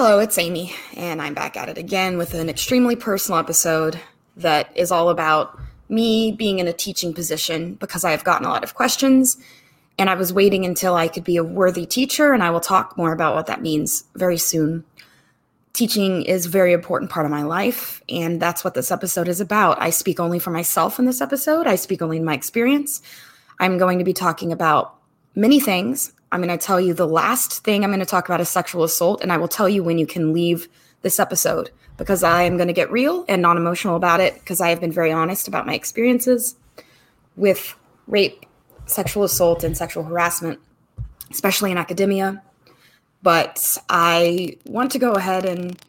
Hello, it's Amy, and I'm back at it again with an extremely personal episode that is all about me being in a teaching position because I have gotten a lot of questions and I was waiting until I could be a worthy teacher, and I will talk more about what that means very soon. Teaching is a very important part of my life, and that's what this episode is about. I speak only for myself in this episode, I speak only in my experience. I'm going to be talking about many things. I'm going to tell you the last thing I'm going to talk about is sexual assault, and I will tell you when you can leave this episode because I am going to get real and non emotional about it because I have been very honest about my experiences with rape, sexual assault, and sexual harassment, especially in academia. But I want to go ahead and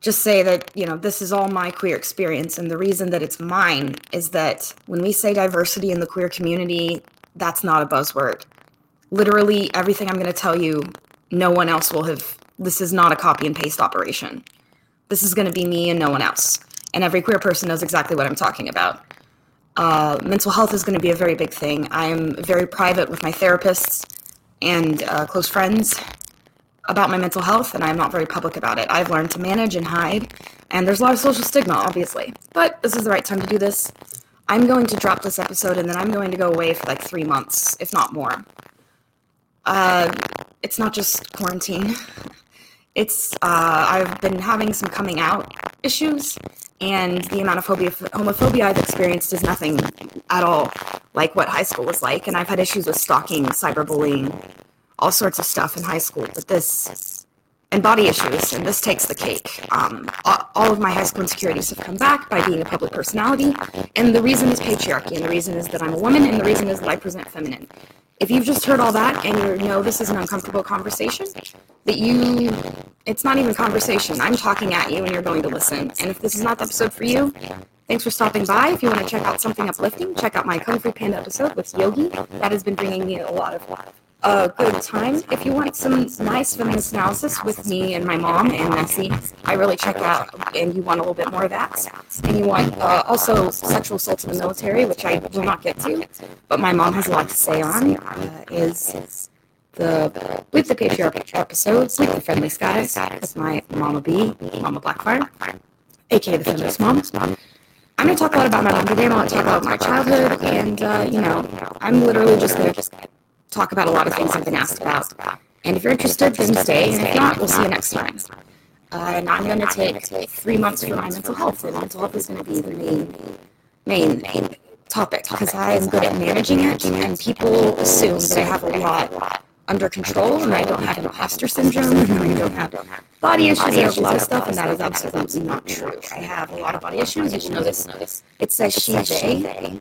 just say that, you know, this is all my queer experience. And the reason that it's mine is that when we say diversity in the queer community, that's not a buzzword. Literally, everything I'm going to tell you, no one else will have. This is not a copy and paste operation. This is going to be me and no one else. And every queer person knows exactly what I'm talking about. Uh, mental health is going to be a very big thing. I am very private with my therapists and uh, close friends about my mental health, and I'm not very public about it. I've learned to manage and hide, and there's a lot of social stigma, obviously. But this is the right time to do this. I'm going to drop this episode, and then I'm going to go away for like three months, if not more. Uh, it's not just quarantine. It's uh, I've been having some coming out issues, and the amount of phobia, homophobia I've experienced is nothing at all like what high school was like. And I've had issues with stalking, cyberbullying, all sorts of stuff in high school. But this and body issues, and this takes the cake. Um, all of my high school insecurities have come back by being a public personality, and the reason is patriarchy, and the reason is that I'm a woman, and the reason is that I present feminine if you've just heard all that and you know this is an uncomfortable conversation, that you, it's not even conversation. I'm talking at you and you're going to listen. And if this is not the episode for you, thanks for stopping by. If you want to check out something uplifting, check out my Kung Fu Panda episode with Yogi. That has been bringing me a lot of a good time. If you want some nice feminist analysis with me and my mom and Nessie, I really check out. And you want a little bit more of that. And you want uh, also sexual assault in the military, which I will not get to, but my mom has a lot to say on. Uh, is the with the patriarch episodes, like the friendly skies, with my Mama B, Mama Blackfire, aka the feminist mom. I'm going to talk a lot about my laundry I'm going to talk about my childhood, and, uh, you know, I'm literally just going to talk about a lot of things I've been asked about. And if you're interested, then stay. And if not, we'll see you next time. Uh, and I'm going to take three months for my mental health. And mental health is going to be the main, main, main topic because I'm good at managing it. And people assume that I have a lot under control and I don't have imposter syndrome and I don't have body issues. I have a lot of stuff, and that is absolutely not true. I have a lot of body issues. You should know this. It says she, they.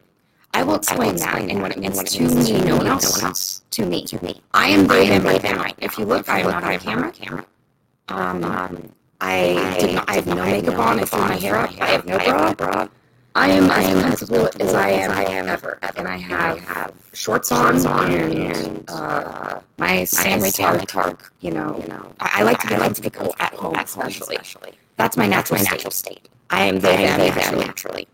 I will explain that and what it means to me, no one else. To me. To me. I am brave and brave right. If you look, I am not on camera. camera. Um, I did not. I have no makeup on. I threw my hair up. I have no bra. I am I am as comfortable as I am I am ever, and I have, have shorts on and uh, my Stanley Targ, you know, you know. I, I like to be I like to be cool at home, especially. That's my natural natural state. I am naturally. naturally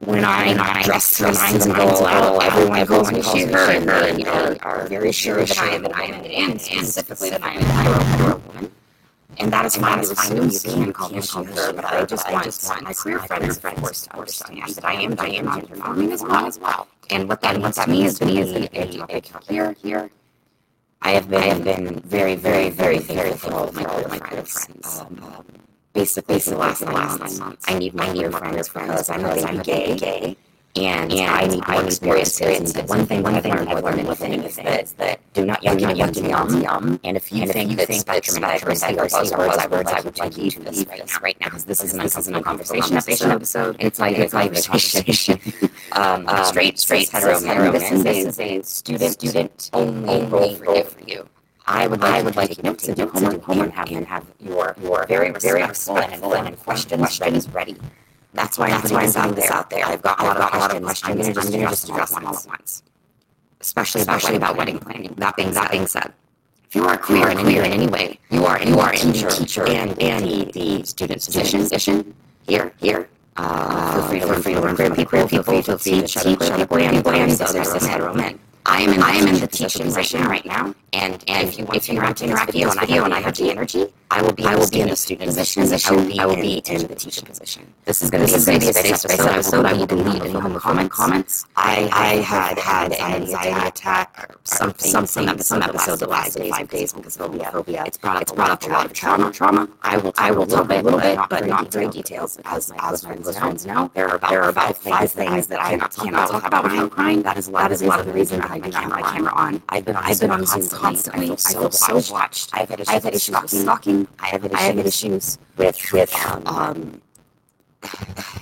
when I, I dress the lines and go all out, everyone calls me she, her, and they are, are very sure that I am an woman, and specifically that I am a hetero woman. And that is fine to assume you can call me she, her, but I just want my queer friends, of to understand that I am, I am non-conforming as well, as well. And what that means to me is to me is a topic here, here. I have been, I have been very, very, very, very thankful with my queer friends. Um, um, Um, basically for the last nine months. months. I need my queer friends because I'm a baby gay. gay. And, and I need more experiences. And one thing, one thing I've learned with anything is that do not yuck, yuck, yuck, yum, yum. And if you and think, if you think spectrum and diversity are buzzwords, I would like you to leave this right now because this is an uncomfortable conversation episode, and it's not even a conversation. um, um, straight, straight, hetero men. This is a student, student only role for you. I would like, I would like to notes and do homework, homework and have, and have your, your very, very respectful and, and questions, questions ready. That's why, that's why I'm putting this out there. I've got a lot, of, lot of questions. I'm going to just, address them all at once. Especially, Especially about, wedding planning. That being, that being said, if you are queer in any, in any way, you are, you are in teacher, teacher and, and the, the student position, position here, here, uh, feel free to learn, free to learn from people, feel free to teach other queer and other cis hetero men. I am in, I am in the teaching position right now, and, and if you want to interact, interact with this video and I have the energy, I will be I will be in the student position. position. I will be, I will be in, in the teaching position. This is going to be a space episode. episode. I will delete any homophonic comments. I I had had an anxiety attack or something something episode some episode that lasted five days because of homophobia. It's brought up it's brought up a lot of trauma. Trauma. I will I will talk a little bit, but not very details. As as my friends know, there are about there are about five things that I cannot talk about without crying. That is that is a lot of the reason I have my camera on. I've been I've been on Zoom constantly. I feel so watched. I've had issues with stalking. I have had issues with with um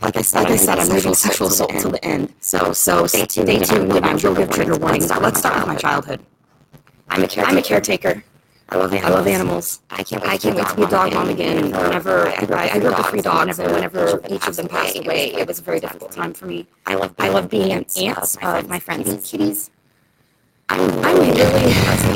like I said, like I said, I'm leaving sexual assault till the end. So, so stay tuned. Stay tuned. And I'm will give trigger warnings. Let's start with my childhood. I'm a caretaker. I'm a caretaker. I love animals. I love animals. I can't. I can't wait to be a dog mom again. Whenever I, I grew up with three dogs, and whenever each of them passed away, it was a very difficult time for me. I love. I love being aunts of my friends' kitties. I'm really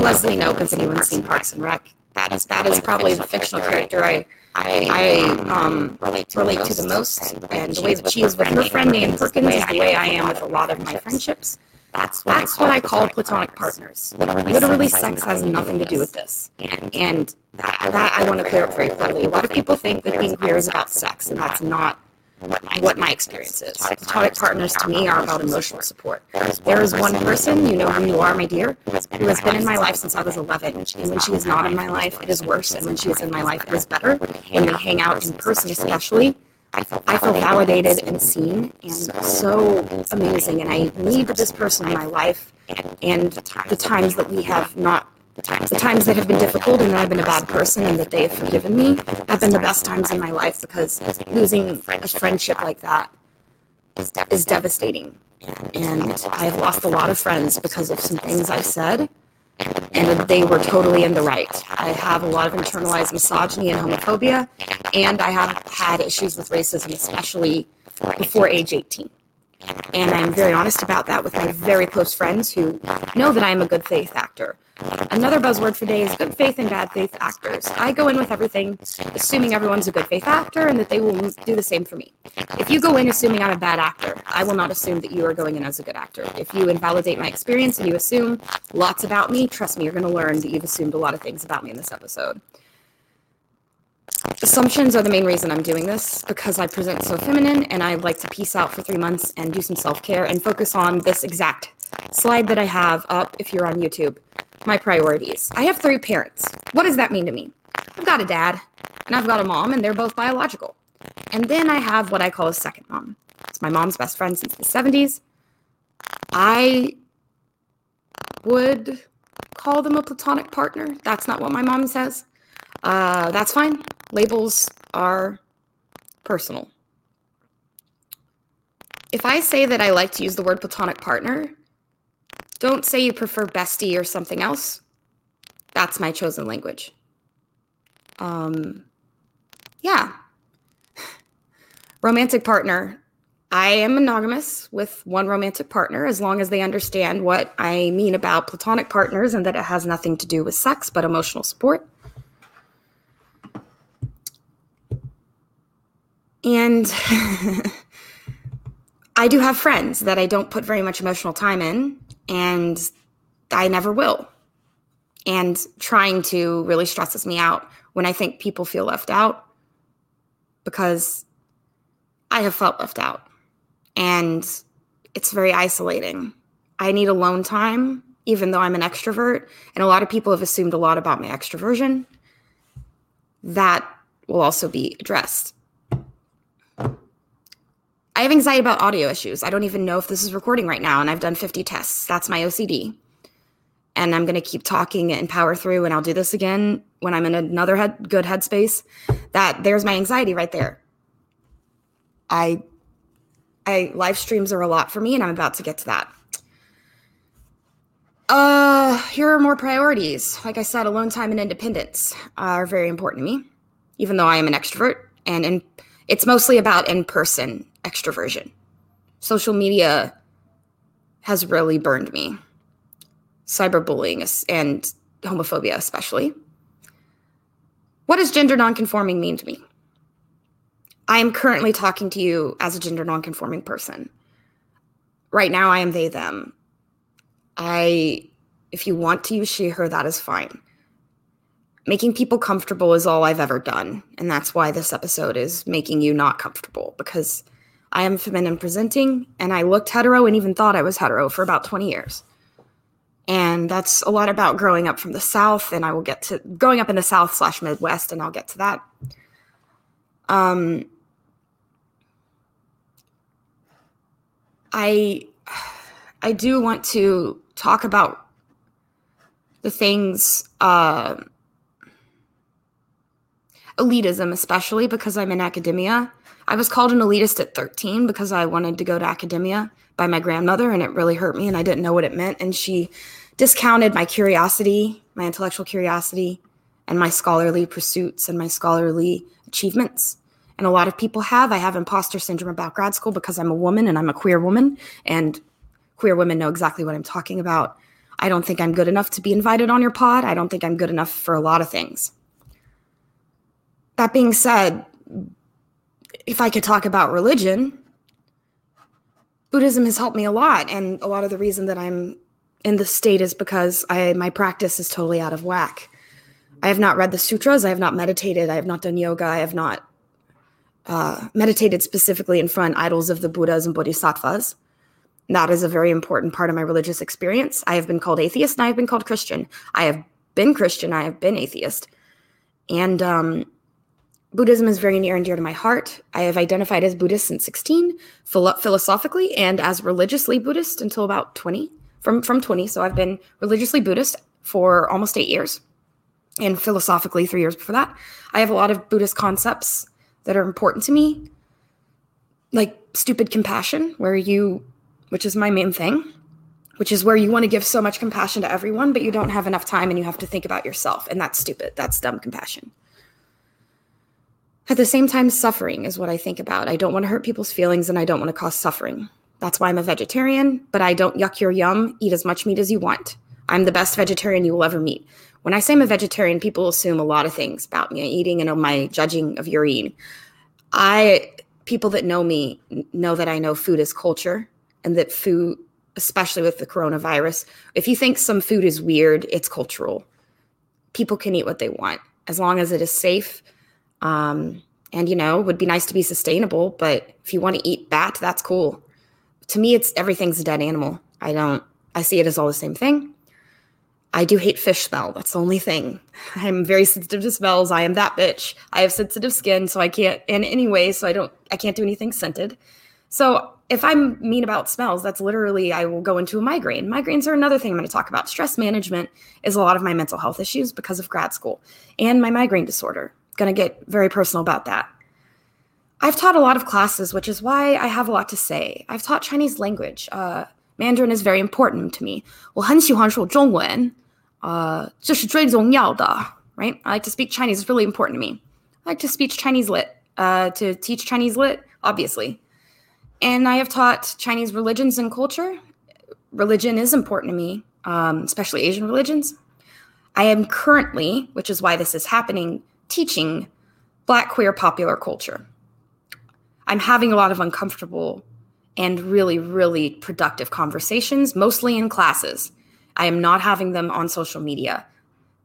Leslie Knope. If anyone's seen Parks and Rec, that is that is probably the fictional character I I, I um, relate, to, the most. And the way that she is with her friend Ann Perkins is the way I am with a lot of my friendships. That's what, That's what I call platonic partners. Literally, Literally sex has nothing to do with this. And that, that I want to clear up very clearly. A lot of people think that being queer is about sex, and that's not what my experience is. Platonic partners to me are about emotional support. There is one person, you know who you are, my dear, who has been in my life since I was 11. And when she is not in my life, it is worse. And when she is in my life, it is better. When we hang out in person, especially, I feel validated and seen and so amazing. And I need this person in my life and the times that we have not the times that have been difficult and that I've been a bad person and that they have forgiven me have been the best times in my life because losing a friendship like that is devastating. And I've lost a lot of friends because of some things I've said, and they were totally in the right. I have a lot of internalized misogyny and homophobia, and I have had issues with racism, especially before age 18. And I'm very honest about that with my very close friends who know that I'm a good faith actor. Another buzzword for today is good faith and bad faith actors. I go in with everything assuming everyone's a good faith actor and that they will do the same for me. If you go in assuming I'm a bad actor, I will not assume that you are going in as a good actor. If you invalidate my experience and you assume lots about me, trust me, you're going to learn that you've assumed a lot of things about me in this episode. Assumptions are the main reason I'm doing this because I present so feminine and I'd like to peace out for three months and do some self care and focus on this exact slide that I have up if you're on YouTube my priorities. I have three parents. What does that mean to me? I've got a dad and I've got a mom, and they're both biological. And then I have what I call a second mom. It's my mom's best friend since the 70s. I would call them a platonic partner. That's not what my mom says. Uh, that's fine. Labels are personal. If I say that I like to use the word platonic partner, don't say you prefer bestie or something else. That's my chosen language. Um, yeah. Romantic partner. I am monogamous with one romantic partner as long as they understand what I mean about platonic partners and that it has nothing to do with sex but emotional support. And I do have friends that I don't put very much emotional time in and I never will. And trying to really stresses me out when I think people feel left out because I have felt left out and it's very isolating. I need alone time, even though I'm an extrovert. And a lot of people have assumed a lot about my extroversion. That will also be addressed. I have anxiety about audio issues. I don't even know if this is recording right now, and I've done 50 tests. That's my OCD. And I'm going to keep talking and power through, and I'll do this again when I'm in another head, good headspace. That there's my anxiety right there. I, I live streams are a lot for me, and I'm about to get to that. Uh, here are more priorities. Like I said, alone time and independence are very important to me, even though I am an extrovert, and in, it's mostly about in person extroversion. Social media has really burned me. Cyberbullying and homophobia, especially. What does gender nonconforming mean to me? I am currently talking to you as a gender nonconforming person. Right now, I am they, them. I, if you want to use she, her, that is fine. making people comfortable is all I've ever done. And that's why this episode is making you not comfortable because I am feminine presenting and I looked hetero and even thought I was hetero for about 20 years. And that's a lot about growing up from the South. And I will get to growing up in the South slash Midwest, and I'll get to that. Um, I, I do want to talk about the things, uh, elitism, especially because I'm in academia. I was called an elitist at 13 because I wanted to go to academia by my grandmother, and it really hurt me, and I didn't know what it meant. And she discounted my curiosity, my intellectual curiosity, and my scholarly pursuits and my scholarly achievements. And a lot of people have. I have imposter syndrome about grad school because I'm a woman and I'm a queer woman, and queer women know exactly what I'm talking about. I don't think I'm good enough to be invited on your pod. I don't think I'm good enough for a lot of things. That being said, if I could talk about religion, Buddhism has helped me a lot. And a lot of the reason that I'm in this state is because I my practice is totally out of whack. I have not read the sutras. I have not meditated. I have not done yoga. I have not uh, meditated specifically in front idols of the Buddhas and Bodhisattvas. That is a very important part of my religious experience. I have been called atheist and I have been called Christian. I have been Christian. I have been atheist. And um, Buddhism is very near and dear to my heart. I have identified as Buddhist since 16, philo- philosophically, and as religiously Buddhist until about 20, from, from 20. So I've been religiously Buddhist for almost eight years, and philosophically three years before that. I have a lot of Buddhist concepts that are important to me, like stupid compassion, where you, which is my main thing, which is where you want to give so much compassion to everyone, but you don't have enough time and you have to think about yourself. And that's stupid. That's dumb compassion. At the same time, suffering is what I think about. I don't want to hurt people's feelings and I don't want to cause suffering. That's why I'm a vegetarian, but I don't yuck your yum, eat as much meat as you want. I'm the best vegetarian you will ever meet. When I say I'm a vegetarian, people assume a lot of things about me eating and my judging of eating. I people that know me know that I know food is culture and that food especially with the coronavirus, if you think some food is weird, it's cultural. People can eat what they want as long as it is safe um, and you know, would be nice to be sustainable, but if you want to eat bat, that's cool. To me, it's everything's a dead animal. I don't. I see it as all the same thing. I do hate fish smell. That's the only thing. I'm very sensitive to smells. I am that bitch. I have sensitive skin, so I can't. In any way, so I don't. I can't do anything scented. So if I'm mean about smells, that's literally I will go into a migraine. Migraines are another thing I'm going to talk about. Stress management is a lot of my mental health issues because of grad school and my migraine disorder going to get very personal about that. I've taught a lot of classes, which is why I have a lot to say. I've taught Chinese language. Uh, Mandarin is very important to me. 我很喜欢说中文，呃，这是最重要的, right? I like to speak Chinese. It's really important to me. I like to speak Chinese lit, uh, to teach Chinese lit, obviously. And I have taught Chinese religions and culture. Religion is important to me, um, especially Asian religions. I am currently, which is why this is happening, teaching Black queer popular culture. I'm having a lot of uncomfortable and really, really productive conversations, mostly in classes. I am not having them on social media.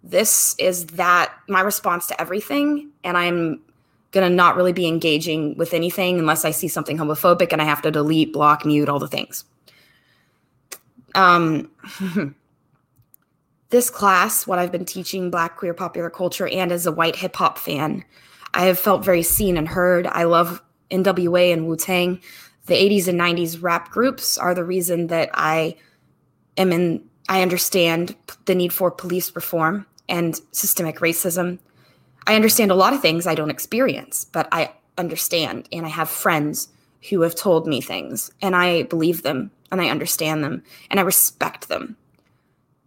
This is that my response to everything, and I'm gonna not really be engaging with anything unless I see something homophobic and I have to delete, block, mute, all the things. Um, this class, what I've been teaching Black queer popular culture, and as a white hip hop fan, I have felt very seen and heard. I love NWA and Wu Tang. The 80s and 90s rap groups are the reason that I am in, I understand the need for police reform and systemic racism. I understand a lot of things I don't experience, but I understand. And I have friends who have told me things, and I believe them, and I understand them, and I respect them.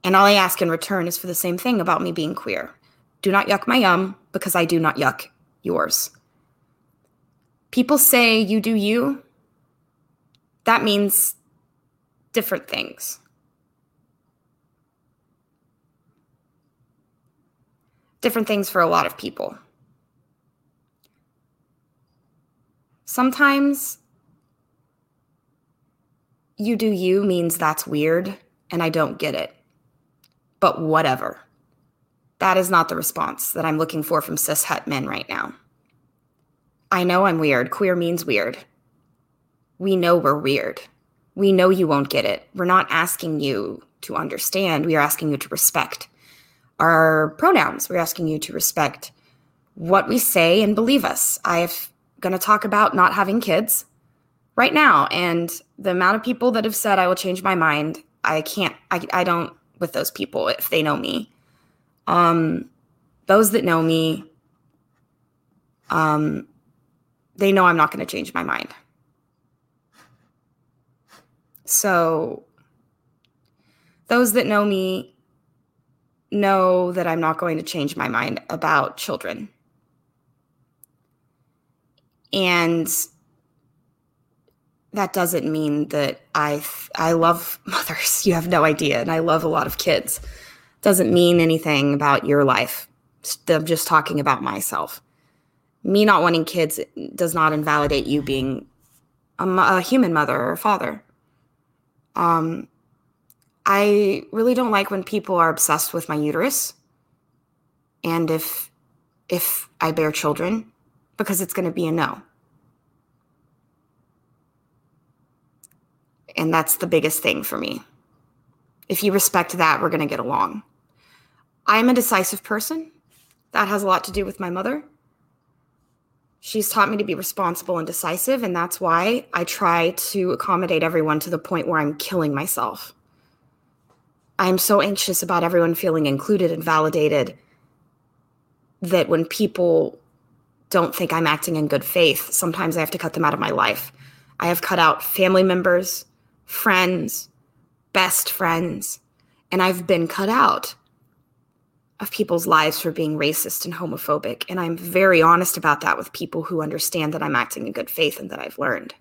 And all I ask in return is for the same thing about me being queer. Do not yuck my yum because I do not yuck yours. People say you do you. That means different things. Different things for a lot of people. Sometimes you do you means that's weird and I don't get it but whatever. That is not the response that I'm looking for from cis het men right now. I know I'm weird. Queer means weird. We know we're weird. We know you won't get it. We're not asking you to understand. We are asking you to respect our pronouns. We're asking you to respect what we say and believe us. I'm going to talk about not having kids right now. And the amount of people that have said I will change my mind, I can't, I, I don't with those people if they know me. Um, those that know me, um, they know I'm not going to change my mind. So, those that know me know that I'm not going to change my mind about children. And that doesn't mean that I I love mothers. You have no idea, and I love a lot of kids. Doesn't mean anything about your life. I'm just talking about myself. Me not wanting kids does not invalidate you being a, human mother or father. Um, I really don't like when people are obsessed with my uterus, and if if I bear children, because it's going to be a no. And that's the biggest thing for me. If you respect that, we're going to get along. I'm a decisive person. That has a lot to do with my mother. She's taught me to be responsible and decisive, and that's why I try to accommodate everyone to the point where I'm killing myself. I'm so anxious about everyone feeling included and validated that when people don't think I'm acting in good faith, sometimes I have to cut them out of my life. I have cut out family members, friends, best friends, and I've been cut out of people's lives for being racist and homophobic. And I'm very honest about that with people who understand that I'm acting in good faith and that I've learned.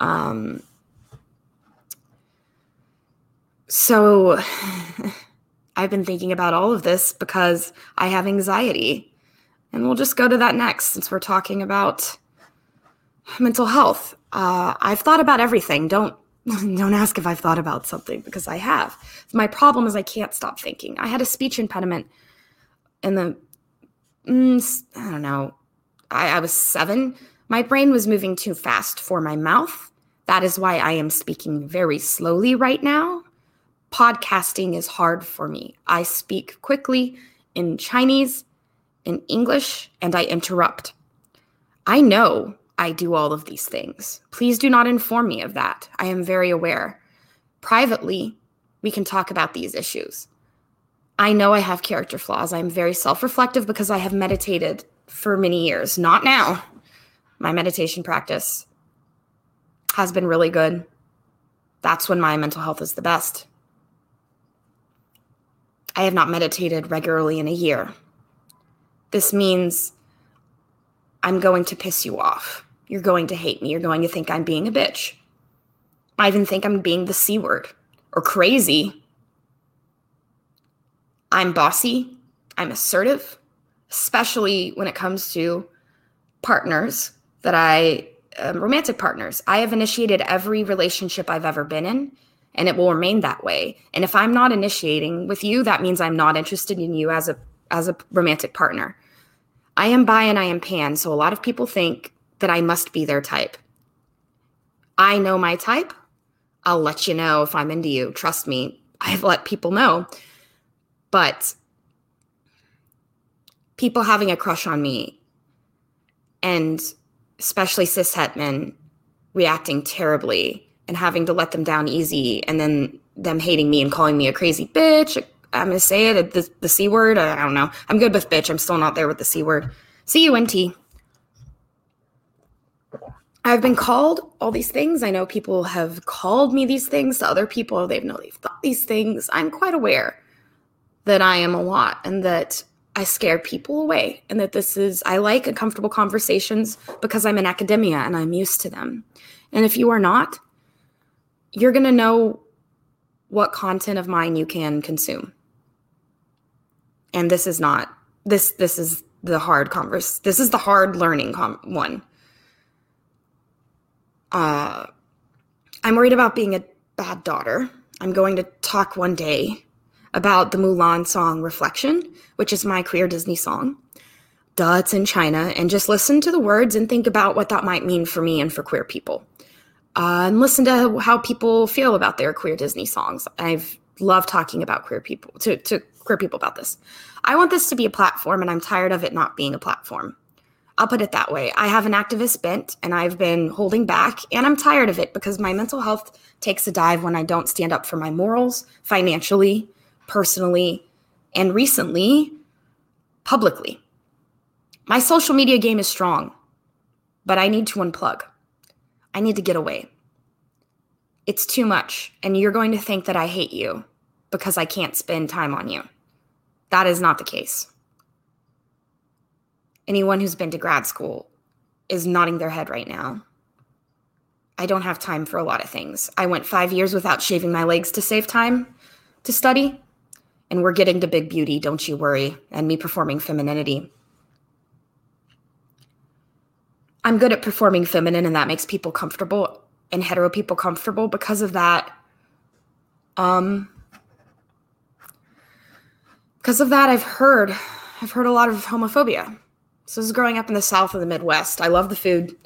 Um, so I've been thinking about all of this because I have anxiety. And we'll just go to that next since we're talking about mental health. Uh, I've thought about everything. Don't don't ask if I've thought about something because I have. My problem is I can't stop thinking. I had a speech impediment in the, mm, I don't know, I, I was seven. My brain was moving too fast for my mouth. That is why I am speaking very slowly right now. Podcasting is hard for me. I speak quickly in Chinese, in English, and I interrupt. I know I do all of these things. Please do not inform me of that. I am very aware. Privately, we can talk about these issues. I know I have character flaws. I'm very self reflective because I have meditated for many years. Not now. My meditation practice has been really good. That's when my mental health is the best. I have not meditated regularly in a year. This means I'm going to piss you off. You're going to hate me. You're going to think I'm being a bitch. I even think I'm being the C word or crazy. I'm bossy. I'm assertive, especially when it comes to partners that I, um, romantic partners. I have initiated every relationship I've ever been in, and it will remain that way. And if I'm not initiating with you, that means I'm not interested in you as a as a romantic partner. I am bi and I am pan, so a lot of people think that I must be their type. I know my type. I'll let you know if I'm into you. Trust me, I've let people know. But people having a crush on me and especially cis het men reacting terribly and having to let them down easy and then them hating me and calling me a crazy bitch. I'm going to say it, the, the C word. I don't know. I'm good with bitch. I'm still not there with the C word. C U N T. I've been called all these things. I know people have called me these things to other people. They've know they've thought these things. I'm quite aware that I am a lot and that I scare people away and that this is I like uncomfortable conversations because I'm in academia and I'm used to them. And if you are not, you're going to know what content of mine you can consume. And this is not this this is the hard converse. This is the hard learning com- one uh, I'm worried about being a bad daughter. I'm going to talk one day about the Mulan song Reflection, which is my queer Disney song. Duh, it's in China, and just listen to the words and think about what that might mean for me and for queer people. Uh, and listen to how people feel about their queer Disney songs. I've loved talking about queer people to, to queer people about this. I want this to be a platform, and I'm tired of it not being a platform. I'll put it that way. I have an activist bent and I've been holding back, and I'm tired of it because my mental health takes a dive when I don't stand up for my morals financially, personally, and recently, publicly. My social media game is strong, but I need to unplug. I need to get away. It's too much, and you're going to think that I hate you because I can't spend time on you. That is not the case anyone who's been to grad school is nodding their head right now. I don't have time for a lot of things. I went five years without shaving my legs to save time to study. And we're getting to big beauty, don't you worry, and me performing femininity. I'm good at performing feminine, and that makes people comfortable and hetero people comfortable. Because of that, um, because of that, I've heard, I've heard a lot of homophobia so this is growing up in the South of the Midwest. I love the food,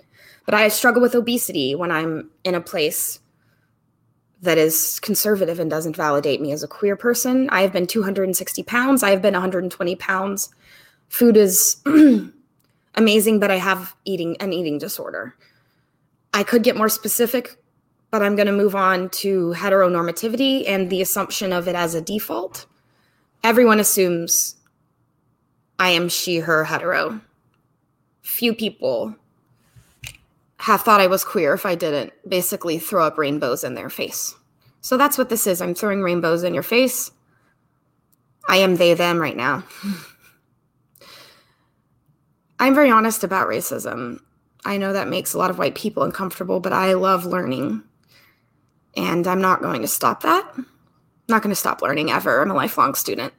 but I struggle with obesity when I'm in a place that is conservative and doesn't validate me as a queer person. I have been 260 pounds. I have been 120 pounds. Food is amazing, but I have eating an eating disorder. I could get more specific, but I'm going to move on to heteronormativity and the assumption of it as a default. Everyone assumes I am she, her, hetero few people have thought I was queer if I didn't basically throw up rainbows in their face. So that's what this is. I'm throwing rainbows in your face. I am they, them right now. I'm very honest about racism. I know that makes a lot of white people uncomfortable, but I love learning. And I'm not going to stop that. I'm not going to stop learning ever. I'm a lifelong student.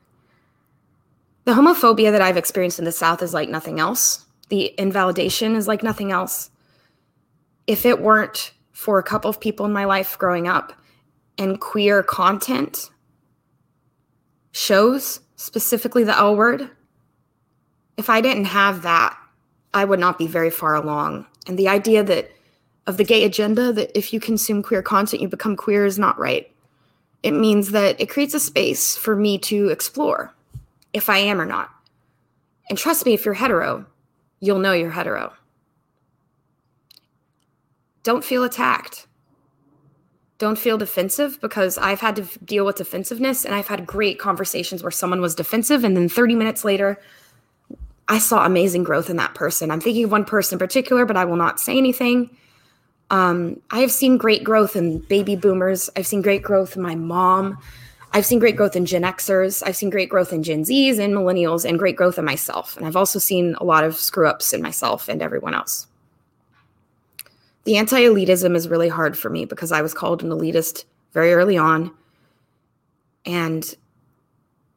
The homophobia that I've experienced in the South is like nothing else the invalidation is like nothing else. If it weren't for a couple of people in my life growing up and queer content shows, specifically the L word, if I didn't have that, I would not be very far along. And the idea that of the gay agenda that if you consume queer content, you become queer is not right. It means that it creates a space for me to explore if I am or not. And trust me, if you're hetero, you'll know you're hetero. Don't feel attacked. Don't feel defensive because I've had to deal with defensiveness and I've had great conversations where someone was defensive and then 30 minutes later, I saw amazing growth in that person. I'm thinking of one person in particular, but I will not say anything. Um, I have seen great growth in baby boomers. I've seen great growth in my mom. I've seen great growth in Gen Xers. I've seen great growth in Gen Zs and millennials and great growth in myself. And I've also seen a lot of screw ups in myself and everyone else. The anti elitism is really hard for me because I was called an elitist very early on. And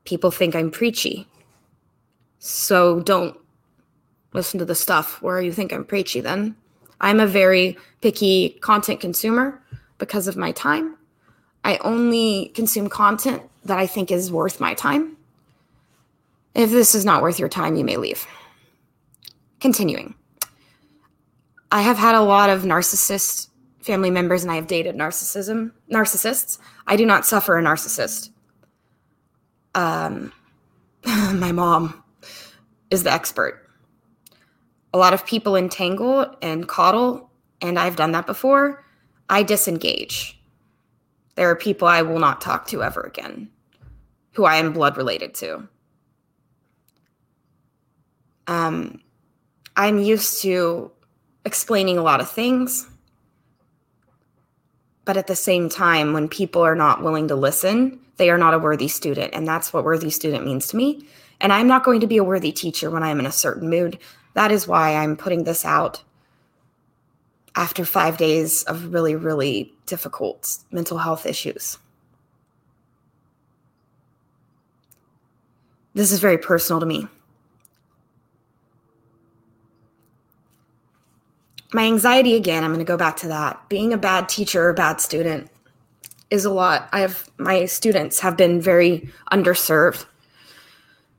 people think I'm preachy. So don't listen to the stuff where you think I'm preachy then. I'm a very picky content consumer because of my time I only consume content that I think is worth my time. If this is not worth your time, you may leave. Continuing. I have had a lot of narcissist family members and I have dated narcissism narcissists. I do not suffer a narcissist. Um, my mom is the expert. A lot of people entangle and coddle, and I've done that before. I disengage. There are people I will not talk to ever again who I am blood related to. Um, I'm used to explaining a lot of things. But at the same time, when people are not willing to listen, they are not a worthy student. And that's what worthy student means to me. And I'm not going to be a worthy teacher when I'm in a certain mood. That is why I'm putting this out after five days of really, really difficult mental health issues. This is very personal to me. My anxiety, again, I'm going to go back to that. Being a bad teacher or bad student, is a lot. I have my students have been very underserved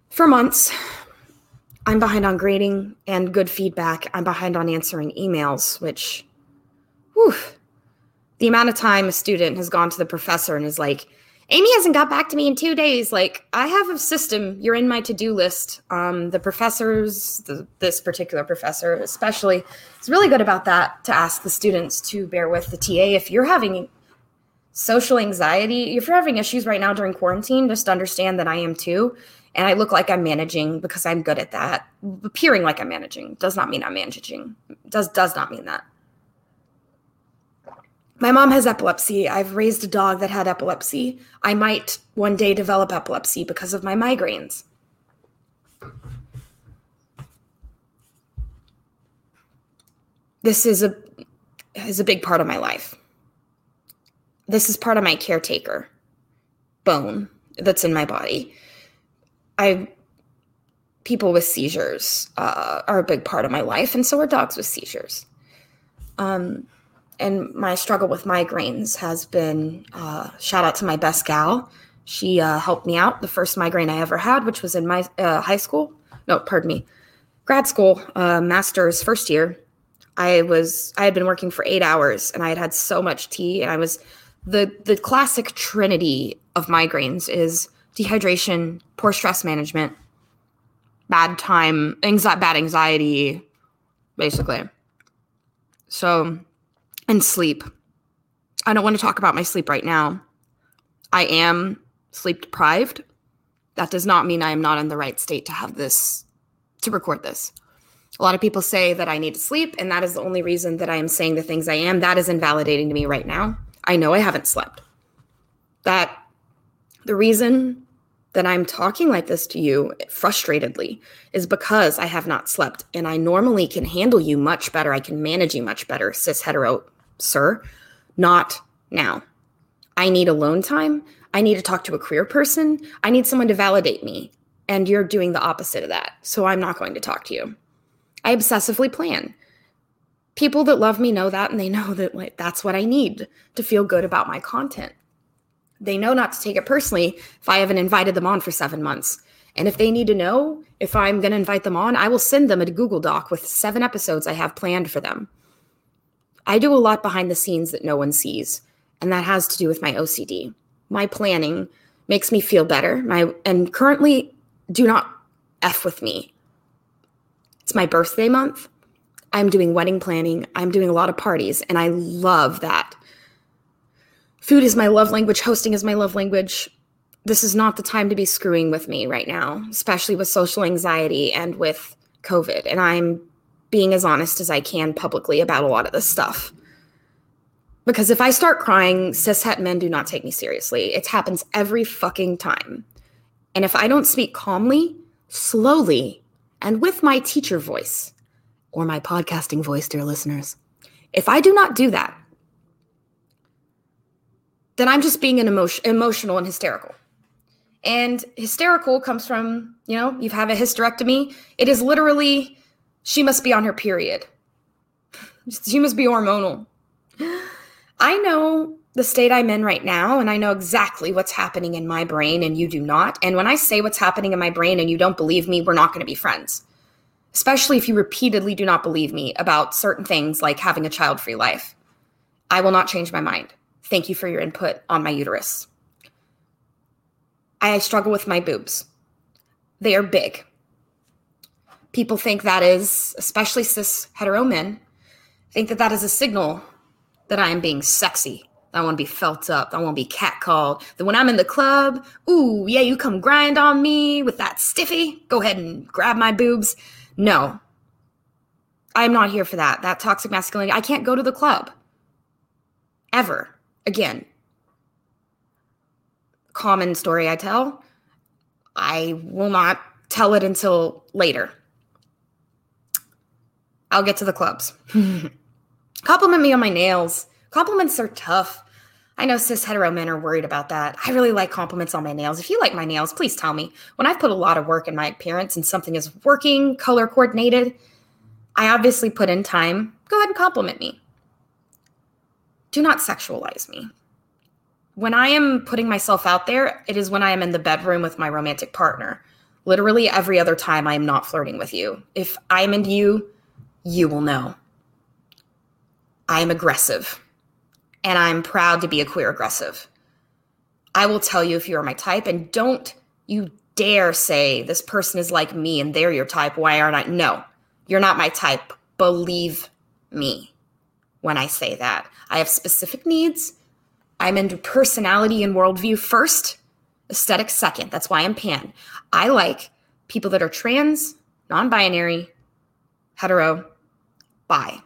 for months. I'm behind on grading and good feedback. I'm behind on answering emails, which, whew, the amount of time a student has gone to the professor and is like, Amy hasn't got back to me in two days. Like, I have a system. You're in my to do list. Um, the professors, the, this particular professor especially, is really good about that to ask the students to bear with the TA. If you're having social anxiety, if you're having issues right now during quarantine, just understand that I am too. And I look like I'm managing because I'm good at that. Appearing like I'm managing does not mean I'm managing. Does does not mean that. My mom has epilepsy. I've raised a dog that had epilepsy. I might one day develop epilepsy because of my migraines. This is a is a big part of my life. This is part of my caretaker bone that's in my body. I people with seizures uh, are a big part of my life, and so are dogs with seizures. Um, and my struggle with migraines has been uh, shout out to my best gal. She uh, helped me out the first migraine I ever had, which was in my uh, high school. No, pardon me, grad school, uh, master's first year. I was I had been working for eight hours, and I had had so much tea, and I was the the classic trinity of migraines is dehydration, poor stress management, bad time, bad anxiety, basically. So and sleep. I don't want to talk about my sleep right now. I am sleep deprived. That does not mean I am not in the right state to have this, to record this. A lot of people say that I need to sleep, and that is the only reason that I am saying the things I am. That is invalidating to me right now. I know I haven't slept. That the reason that I'm talking like this to you frustratedly is because I have not slept, and I normally can handle you much better. I can manage you much better, cis hetero sir, not now. I need alone time. I need to talk to a queer person. I need someone to validate me. And you're doing the opposite of that. So I'm not going to talk to you. I obsessively plan. People that love me know that and they know that like that's what I need to feel good about my content. They know not to take it personally if I haven't invited them on for 7 months. And if they need to know if I'm going to invite them on, I will send them a Google Doc with 7 episodes I have planned for them. I do a lot behind the scenes that no one sees, and that has to do with my OCD. My planning makes me feel better. My and currently do not f with me. It's my birthday month. I'm doing wedding planning. I'm doing a lot of parties, and I love that. Food is my love language, hosting is my love language. This is not the time to be screwing with me right now, especially with social anxiety and with COVID. And I'm being as honest as I can publicly about a lot of this stuff. Because if I start crying, cishet men do not take me seriously. It happens every fucking time. And if I don't speak calmly, slowly, and with my teacher voice, or my podcasting voice, dear listeners, if I do not do that, then I'm just being an emotion, emotional and hysterical. And hysterical comes from, you know, you've had a hysterectomy. It is literally she must be on her period. She must be hormonal. I know the state I'm in right now, and I know exactly what's happening in my brain, and you do not. And when I say what's happening in my brain and you don't believe me, we're not going to be friends. Especially if you repeatedly do not believe me about certain things like having a child free life. I will not change my mind. Thank you for your input on my uterus. I struggle with my boobs. They are big people think that is, especially cis hetero men, think that that is a signal that I am being sexy. I want to be felt up. I want to be catcalled. That when I'm in the club, ooh, yeah, you come grind on me with that stiffy. Go ahead and grab my boobs. No, I'm not here for that. That toxic masculinity. I can't go to the club ever again. Common story I tell. I will not tell it until later. I'll get to the clubs. Compliment me on my nails. Compliments are tough. I know cis hetero men are worried about that. I really like compliments on my nails. If you like my nails, please tell me. When I've put a lot of work in my appearance and something is working, color coordinated, I obviously put in time. Go ahead and compliment me. Do not sexualize me. when I am putting myself out there, it is when I am in the bedroom with my romantic partner. Literally every other time I am not flirting with you. If I am into you, you will know. I am aggressive and I'm proud to be a queer aggressive. I will tell you if you are my type and don't you dare say this person is like me and they're your type. Why aren't I? No, you're not my type. Believe me when I say that. I have specific needs. I'm into personality and worldview first, aesthetic second. That's why I'm pan. I like people that are trans, non binary, hetero, bi,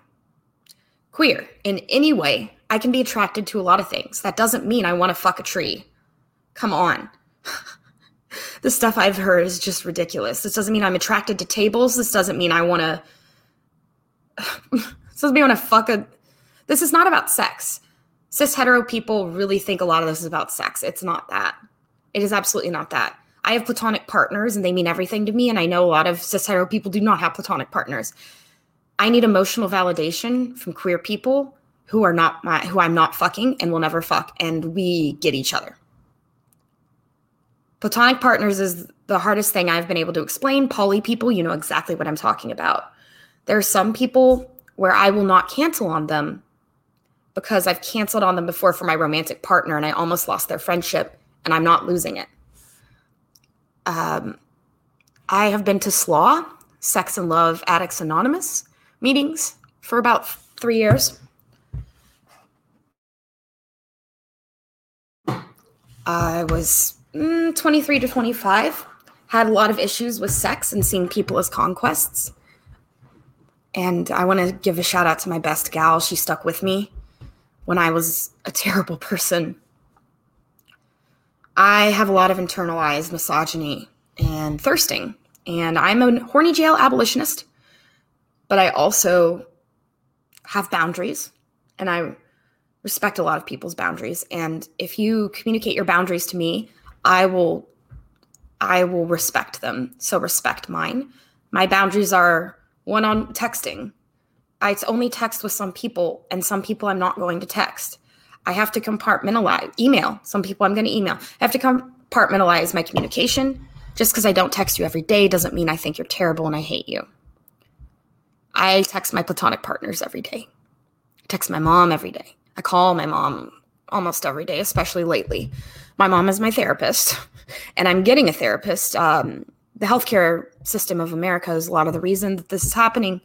queer in any way. I can be attracted to a lot of things. That doesn't mean I want to fuck a tree. Come on. the stuff I've heard is just ridiculous. This doesn't mean I'm attracted to tables. This doesn't mean I want to. this doesn't mean I want to fuck a. This is not about sex. Cis hetero people really think a lot of this is about sex. It's not that. It is absolutely not that. I have platonic partners and they mean everything to me. And I know a lot of cis hetero people do not have platonic partners. I need emotional validation from queer people who are not my who I'm not fucking and will never fuck, and we get each other. Platonic partners is the hardest thing I've been able to explain. Poly people, you know exactly what I'm talking about. There are some people where I will not cancel on them because I've canceled on them before for my romantic partner and I almost lost their friendship and I'm not losing it. Um, I have been to SLAA, Sex and Love Addicts Anonymous meetings for about three years. I was mm, 23 to 25, had a lot of issues with sex and seeing people as conquests. And I want to give a shout out to my best gal. She stuck with me when I was a terrible person. I have a lot of internalized misogyny and thirsting, and I'm a horny jail abolitionist, but I also have boundaries and I respect a lot of people's boundaries. And if you communicate your boundaries to me, I will I will respect them. So respect mine. My boundaries are one on texting. I only text with some people, and some people I'm not going to text. I have to compartmentalize email. Some people I'm going to email. I have to compartmentalize my communication. Just because I don't text you every day doesn't mean I think you're terrible and I hate you. I text my platonic partners every day. I text my mom every day. I call my mom almost every day, especially lately. My mom is my therapist, and I'm getting a therapist. Um, the healthcare system of America is a lot of the reason that this is happening.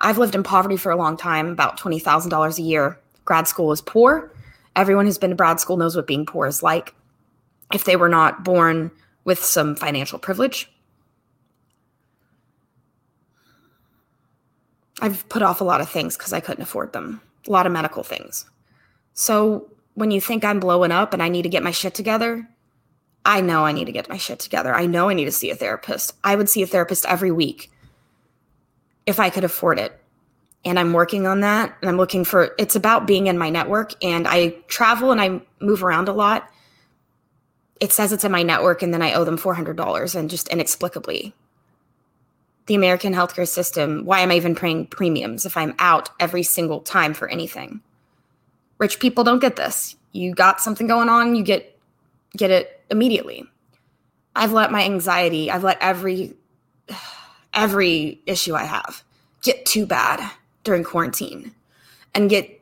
I've lived in poverty for a long time, about $20,000 a year. Grad school is poor. Everyone who's been to grad school knows what being poor is like if they were not born with some financial privilege. I've put off a lot of things because I couldn't afford them, a lot of medical things. So when you think I'm blowing up and I need to get my shit together, I know I need to get my shit together. I know I need to see a therapist. I would see a therapist every week if I could afford it. And I'm working on that. And I'm looking for it's about being in my network. And I travel and I move around a lot. It says it's in my network, and then I owe them $400 and just inexplicably. The American healthcare system, why am I even paying premiums if I'm out every single time for anything? Rich people don't get this. You got something going on, you get get it immediately. I've let my anxiety, I've let every every issue I have get too bad during quarantine and get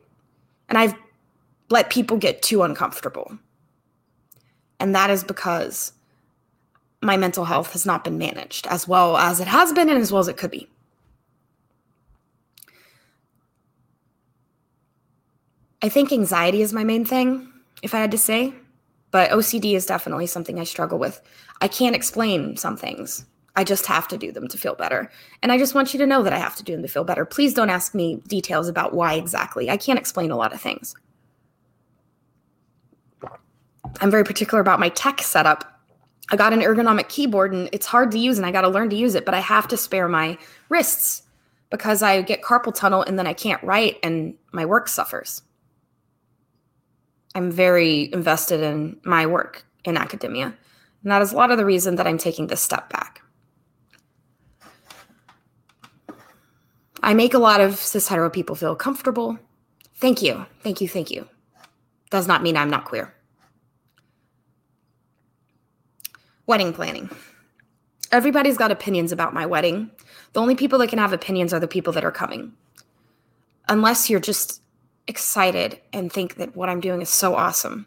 and I've let people get too uncomfortable. And that is because my mental health has not been managed as well as it has been and as well as it could be. I think anxiety is my main thing, if I had to say, but OCD is definitely something I struggle with. I can't explain some things. I just have to do them to feel better. And I just want you to know that I have to do them to feel better. Please don't ask me details about why exactly. I can't explain a lot of things. I'm very particular about my tech setup. I got an ergonomic keyboard and it's hard to use and I got to learn to use it, but I have to spare my wrists because I get carpal tunnel and then I can't write and my work suffers. I'm very invested in my work in academia. And that is a lot of the reason that I'm taking this step back. I make a lot of cis hetero people feel comfortable. Thank you. Thank you. Thank you. Does not mean I'm not queer. Wedding planning. Everybody's got opinions about my wedding. The only people that can have opinions are the people that are coming. Unless you're just excited and think that what I'm doing is so awesome.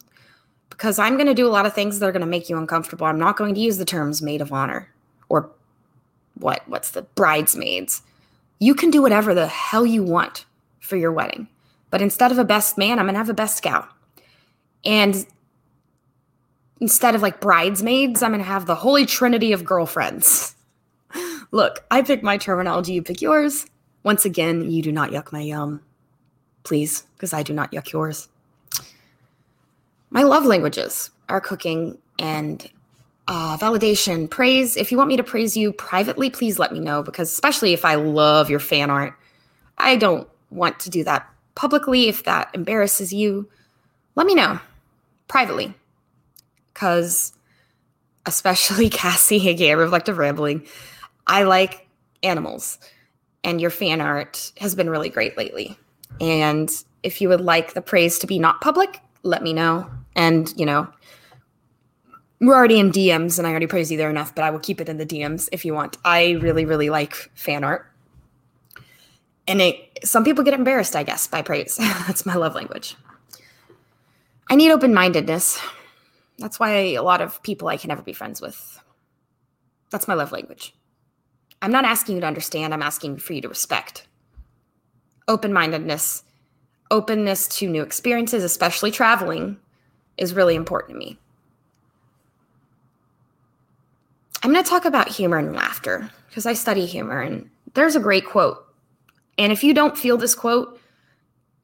Because I'm going to do a lot of things that are going to make you uncomfortable. I'm not going to use the terms maid of honor or what what's the bridesmaids. You can do whatever the hell you want for your wedding. But instead of a best man, I'm going to have a best scout. And instead of like bridesmaids, I'm going to have the holy trinity of girlfriends. Look, I pick my terminology, you pick yours. Once again, you do not yuck my yum. Please, because I do not yuck yours. My love languages are cooking and uh, validation, praise. If you want me to praise you privately, please let me know because, especially if I love your fan art, I don't want to do that publicly. If that embarrasses you, let me know privately because, especially Cassie, aka Reflective Rambling, I like animals and your fan art has been really great lately. And if you would like the praise to be not public, let me know. And, you know, we're already in DMs and I already praise you there enough, but I will keep it in the DMs if you want. I really, really like fan art. And it some people get embarrassed, I guess, by praise. That's my love language. I need open-mindedness. That's why a lot of people I can never be friends with. That's my love language. I'm not asking you to understand, I'm asking for you to respect. Open-mindedness, openness to new experiences, especially traveling, is really important to me. I'm going to talk about humor and laughter because I study humor and there's a great quote. And if you don't feel this quote,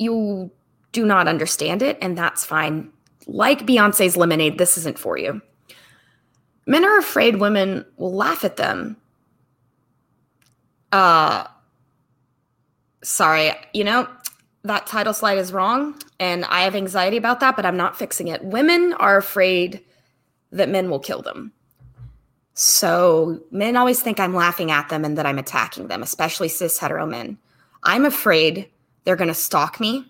you do not understand it, and that's fine. Like Beyonce's Lemonade, this isn't for you. Men are afraid women will laugh at them. Uh, sorry, you know, that title slide is wrong, and I have anxiety about that, but I'm not fixing it. Women are afraid that men will kill them. So men always think I'm laughing at them and that I'm attacking them, especially cis hetero men. I'm afraid they're going to stalk me.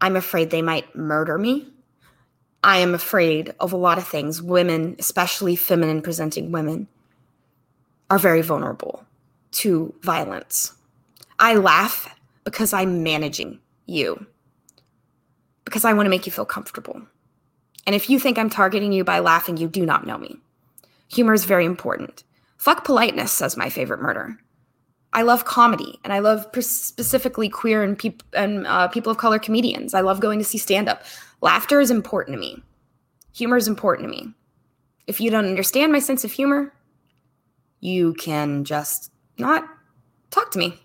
I'm afraid they might murder me. I am afraid of a lot of things. Women, especially feminine presenting women, are very vulnerable to violence. I laugh because I'm managing you, because I want to make you feel comfortable. And if you think I'm targeting you by laughing, you do not know me. Humor is very important. Fuck politeness, says my favorite murder. I love comedy, and I love specifically queer and, peop- and uh, people of color comedians. I love going to see stand up. Laughter is important to me. Humor is important to me. If you don't understand my sense of humor, you can just not talk to me.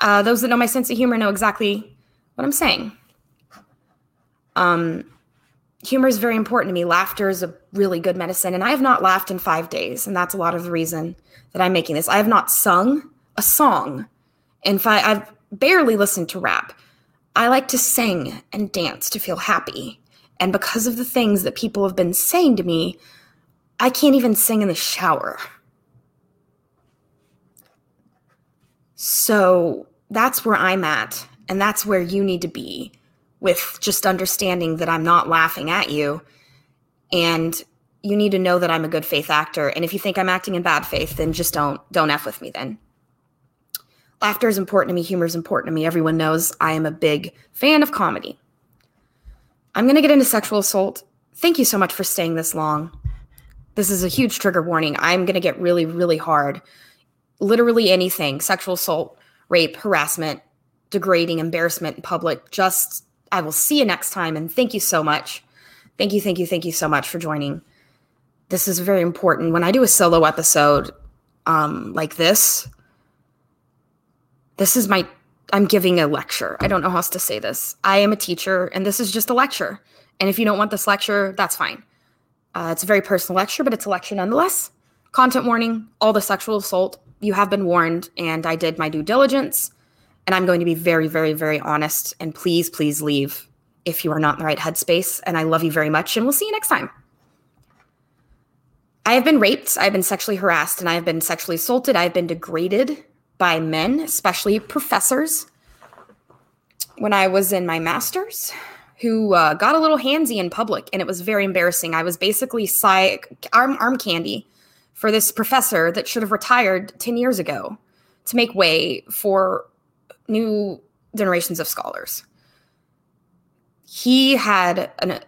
Uh, those that know my sense of humor know exactly what I'm saying. Um, humor is very important to me. Laughter is a really good medicine. And I have not laughed in five days. And that's a lot of the reason that I'm making this. I have not sung a song in five, I've barely listened to rap. I like to sing and dance to feel happy. And because of the things that people have been saying to me, I can't even sing in the shower. So that's where I'm at. And that's where you need to be with just understanding that I'm not laughing at you. And you need to know that I'm a good faith actor. And if you think I'm acting in bad faith, then just don't don't F with me then. Laughter is important to me, humor is important to me. Everyone knows I am a big fan of comedy. I'm to get into sexual assault. Thank you so much for staying this long. This is a huge trigger warning. I'm to get really, really hard. Literally anything sexual assault, rape, harassment, degrading, embarrassment in public, just I will see you next time. And thank you so much. Thank you, thank you, thank you so much for joining. This is very important. When I do a solo episode um, like this, this is my, I'm giving a lecture. I don't know how else to say this. I am a teacher, and this is just a lecture. And if you don't want this lecture, that's fine. Uh, it's a very personal lecture, but it's a lecture nonetheless. Content warning all the sexual assault, you have been warned, and I did my due diligence. And I'm going to be very, very, very honest. And please, please leave if you are not in the right headspace. And I love you very much. And we'll see you next time. I have been raped, I've been sexually harassed, and I have been sexually assaulted. I've been degraded by men, especially professors. When I was in my master's, who uh, got a little handsy in public, and it was very embarrassing. I was basically psych arm arm candy for this professor that should have retired ten years ago to make way for new generations of scholars. He had an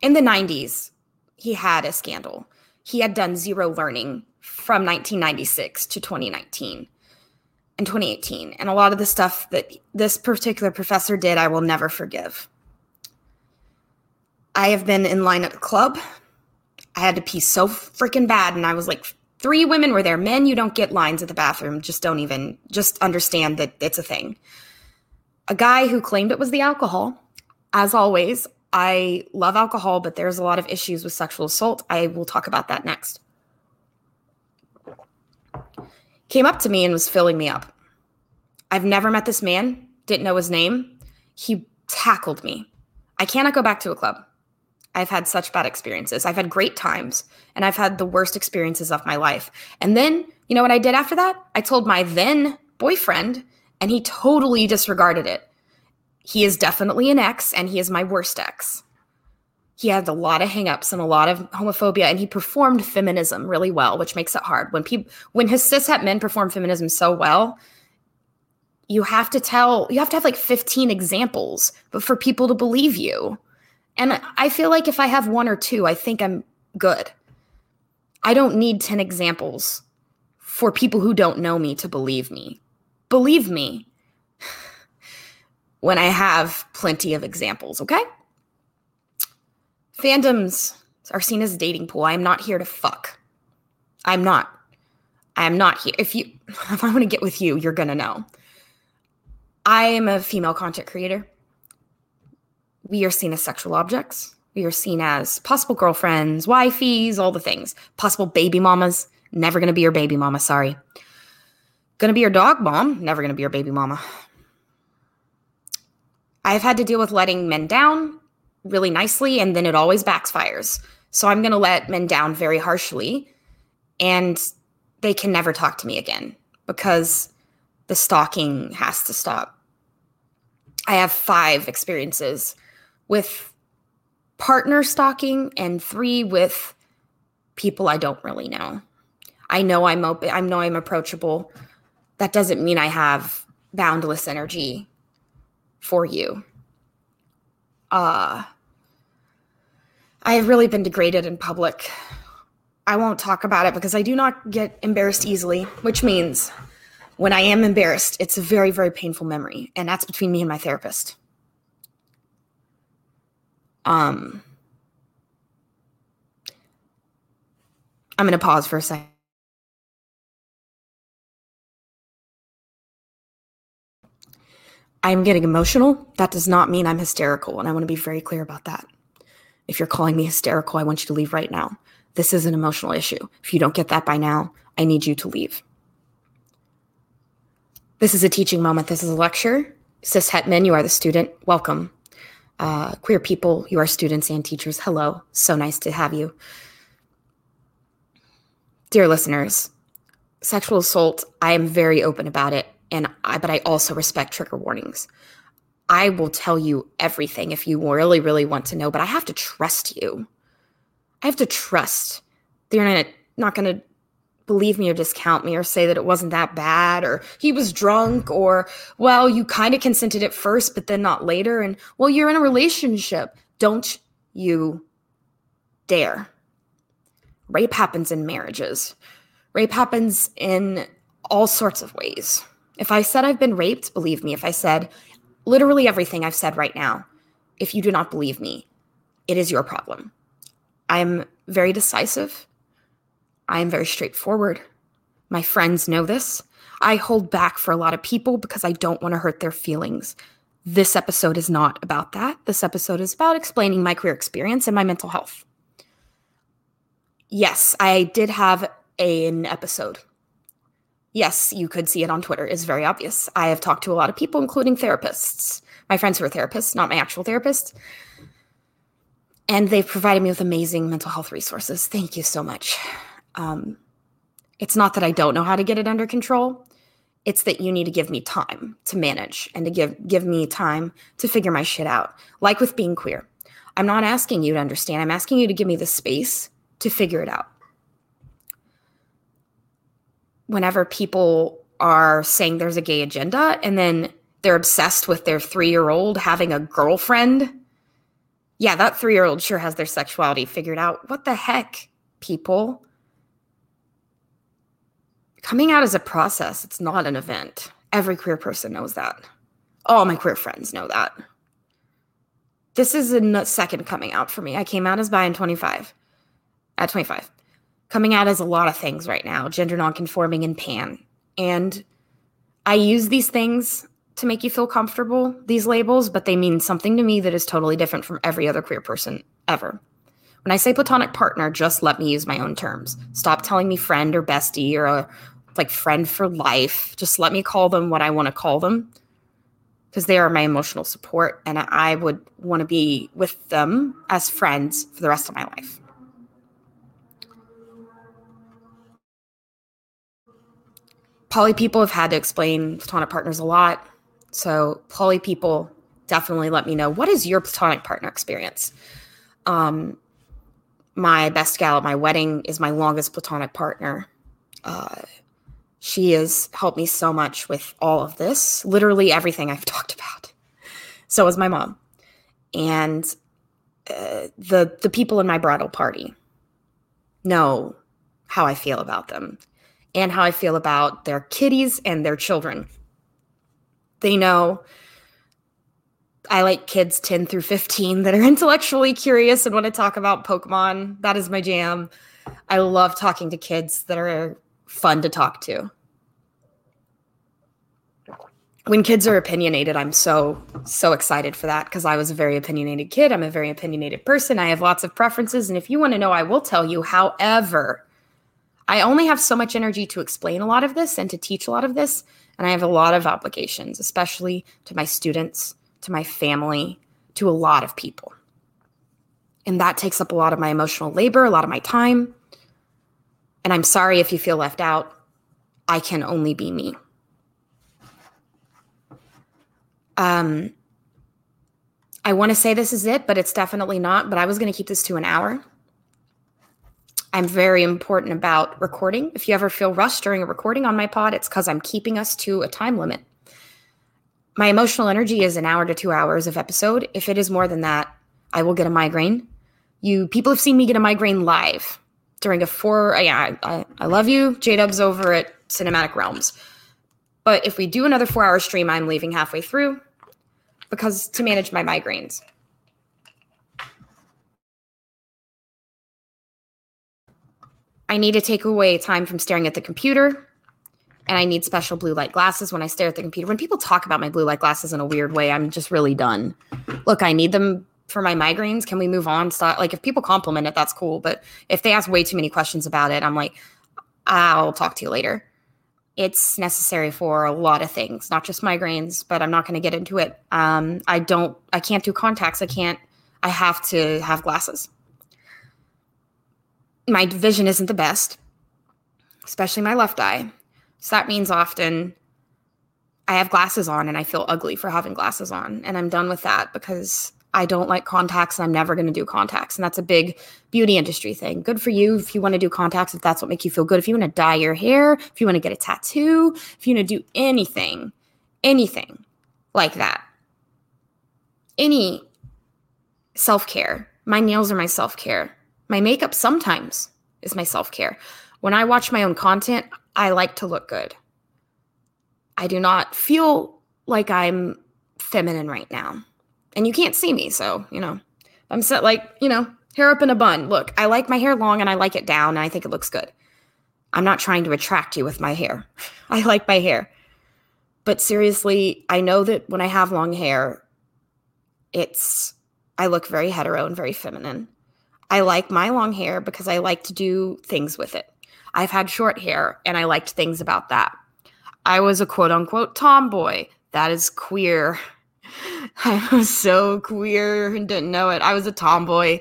in the 90s, he had a scandal. He had done zero learning from 1996 to 2019 and 2018. And a lot of the stuff that this particular professor did, I will never forgive. I have been in line at the club. I had to pee so freaking bad. And I was like, three women were there. Men, you don't get lines at the bathroom. Just don't even, just understand that it's a thing. A guy who claimed it was the alcohol. As always, I love alcohol, but there's a lot of issues with sexual assault. I will talk about that next. Came up to me and was filling me up. I've never met this man, didn't know his name. He tackled me. I cannot go back to a club. I've had such bad experiences. I've had great times and I've had the worst experiences of my life. And then, you know what I did after that? I told my then boyfriend and he totally disregarded it he is definitely an ex and he is my worst ex. He had a lot of hangups and a lot of homophobia and he performed feminism really well, which makes it hard. When people when his cishet men perform feminism so well, you have to tell you have to have like 15 examples but for people to believe you. And I feel like if I have one or two, I think I'm good. I don't need 10 examples for people who don't know me to believe me. Believe me, when I have plenty of examples, okay? Fandoms are seen as a dating pool. I'm not here to fuck. I'm not. I'm not here. If you if I want to get with you, you're going to know. I am a female content creator. We are seen as sexual objects. We are seen as possible girlfriends, wifeys, all the things. Possible baby mamas. Never going to be your baby mama, sorry. Going to be your dog mom. Never going to be your baby mama. I've had to deal with letting men down really nicely, and then it always backfires. So I'm going to let men down very harshly, and they can never talk to me again because the stalking has to stop. I have five experiences with partner stalking and three with people I don't really know. I know I'm open, I know I'm approachable. That doesn't mean I have boundless energy for you. Uh, I have really been degraded in public. I won't talk about it because I do not get embarrassed easily, which means when I am embarrassed, it's a very, very painful memory. And that's between me and my therapist. Um, I'm going to pause for a second. I'm getting emotional. That does not mean I'm hysterical. And I want to be very clear about that. If you're calling me hysterical, I want you to leave right now. This is an emotional issue. If you don't get that by now, I need you to leave. This is a teaching moment. This is a lecture. Cis Hetman, you are the student. Welcome. Uh, queer people, you are students and teachers. Hello. So nice to have you. Dear listeners, sexual assault, I am very open about it and I, but I also respect trigger warnings. I will tell you everything if you really, really want to know, but I have to trust you. I have to trust they're not, not going to believe me or discount me or say that it wasn't that bad or he was drunk or, well, you kind of consented at first, but then not later. And, well, you're in a relationship. Don't you dare. Rape happens in marriages, rape happens in all sorts of ways. If I said I've been raped, believe me. If I said literally everything I've said right now, if you do not believe me, it is your problem. I'm very decisive. I am very straightforward. My friends know this. I hold back for a lot of people because I don't want to hurt their feelings. This episode is not about that. This episode is about explaining my career experience and my mental health. Yes, I did have an episode yes, you could see it on Twitter. It's very obvious. I have talked to a lot of people, including therapists, my friends who are therapists, not my actual therapist. And they've provided me with amazing mental health resources. Thank you so much. Um, it's not that I don't know how to get it under control. It's that you need to give me time to manage and to give give me time to figure my shit out. Like with being queer. I'm not asking you to understand. I'm asking you to give me the space to figure it out. Whenever people are saying there's a gay agenda and then they're obsessed with their 3-year-old having a girlfriend, yeah, that 3-year-old sure has their sexuality figured out. What the heck, people? Coming out is a process, it's not an event. Every queer person knows that. All my queer friends know that. This is a second coming out for me. I came out as bi in 25, at 25. Coming out as a lot of things right now gender nonconforming and pan. And I use these things to make you feel comfortable, these labels, but they mean something to me that is totally different from every other queer person ever. When I say platonic partner, just let me use my own terms. Stop telling me friend or bestie or a like friend for life. Just let me call them what I want to call them because they are my emotional support and I would want to be with them as friends for the rest of my life. Poly people have had to explain platonic partners a lot. So, poly people definitely let me know what is your platonic partner experience? Um, my best gal at my wedding is my longest platonic partner. Uh, she has helped me so much with all of this, literally everything I've talked about. So is my mom. And uh, the the people in my bridal party know how I feel about them and how I feel about their kitties and their children. They know I like kids 10 through 15 that are intellectually curious and want to talk about Pokemon. That is my jam. I love talking to kids that are fun to talk to. When kids are opinionated, I'm so, so excited for that because I was a very opinionated kid. I'm a very opinionated person. I have lots of preferences. And if you want to know, I will tell you. However, I only have so much energy to explain a lot of this and to teach a lot of this. And I have a lot of obligations, especially to my students, to my family, to a lot of people. And that takes up a lot of my emotional labor, a lot of my time. And I'm sorry if you feel left out. I can only be me. Um, I want to say this is it, but it's definitely not. But I was going to keep this to an hour. I'm very important about recording. If you ever feel rushed during a recording on my pod, it's because I'm keeping us to a time limit. My emotional energy is an hour to two hours of episode. If it is more than that, I will get a migraine. You people have seen me get a migraine live during a four. Uh, yeah, I, I, I love you, J Dubs over at Cinematic Realms. But if we do another four hour stream, I'm leaving halfway through because to manage my migraines. I need to take away time from staring at the computer. And I need special blue light glasses when I stare at the computer. When people talk about my blue light glasses in a weird way, I'm just really done. Look, I need them for my migraines. Can we move on? Stop. Like if people compliment it, that's cool. But if they ask way too many questions about it, I'm like, I'll talk to you later. It's necessary for a lot of things, not just migraines, but I'm not going to get into it. Um, I don't, I can't do contacts. I can't, I have to have glasses. My vision isn't the best, especially my left eye. So that means often I have glasses on and I feel ugly for having glasses on. And I'm done with that because I don't like contacts and I'm never going to do contacts. And that's a big beauty industry thing. Good for you if you want to do contacts, if that's what makes you feel good. If you want to dye your hair, if you want to get a tattoo, if you want to do anything, anything like that, any self care. My nails are my self care. My makeup sometimes is my self care. When I watch my own content, I like to look good. I do not feel like I'm feminine right now and you can't see me. So, you know, I'm set like, you know, hair up in a bun. Look, I like my hair long and I like it down and I think it looks good. I'm not trying to attract you with my hair. I like my hair. But seriously, I know that when I have long hair, it's, I look very hetero and very feminine. I like my long hair because I like to do things with it. I've had short hair and I liked things about that. I was a quote unquote tomboy. That is queer. I was so queer and didn't know it. I was a tomboy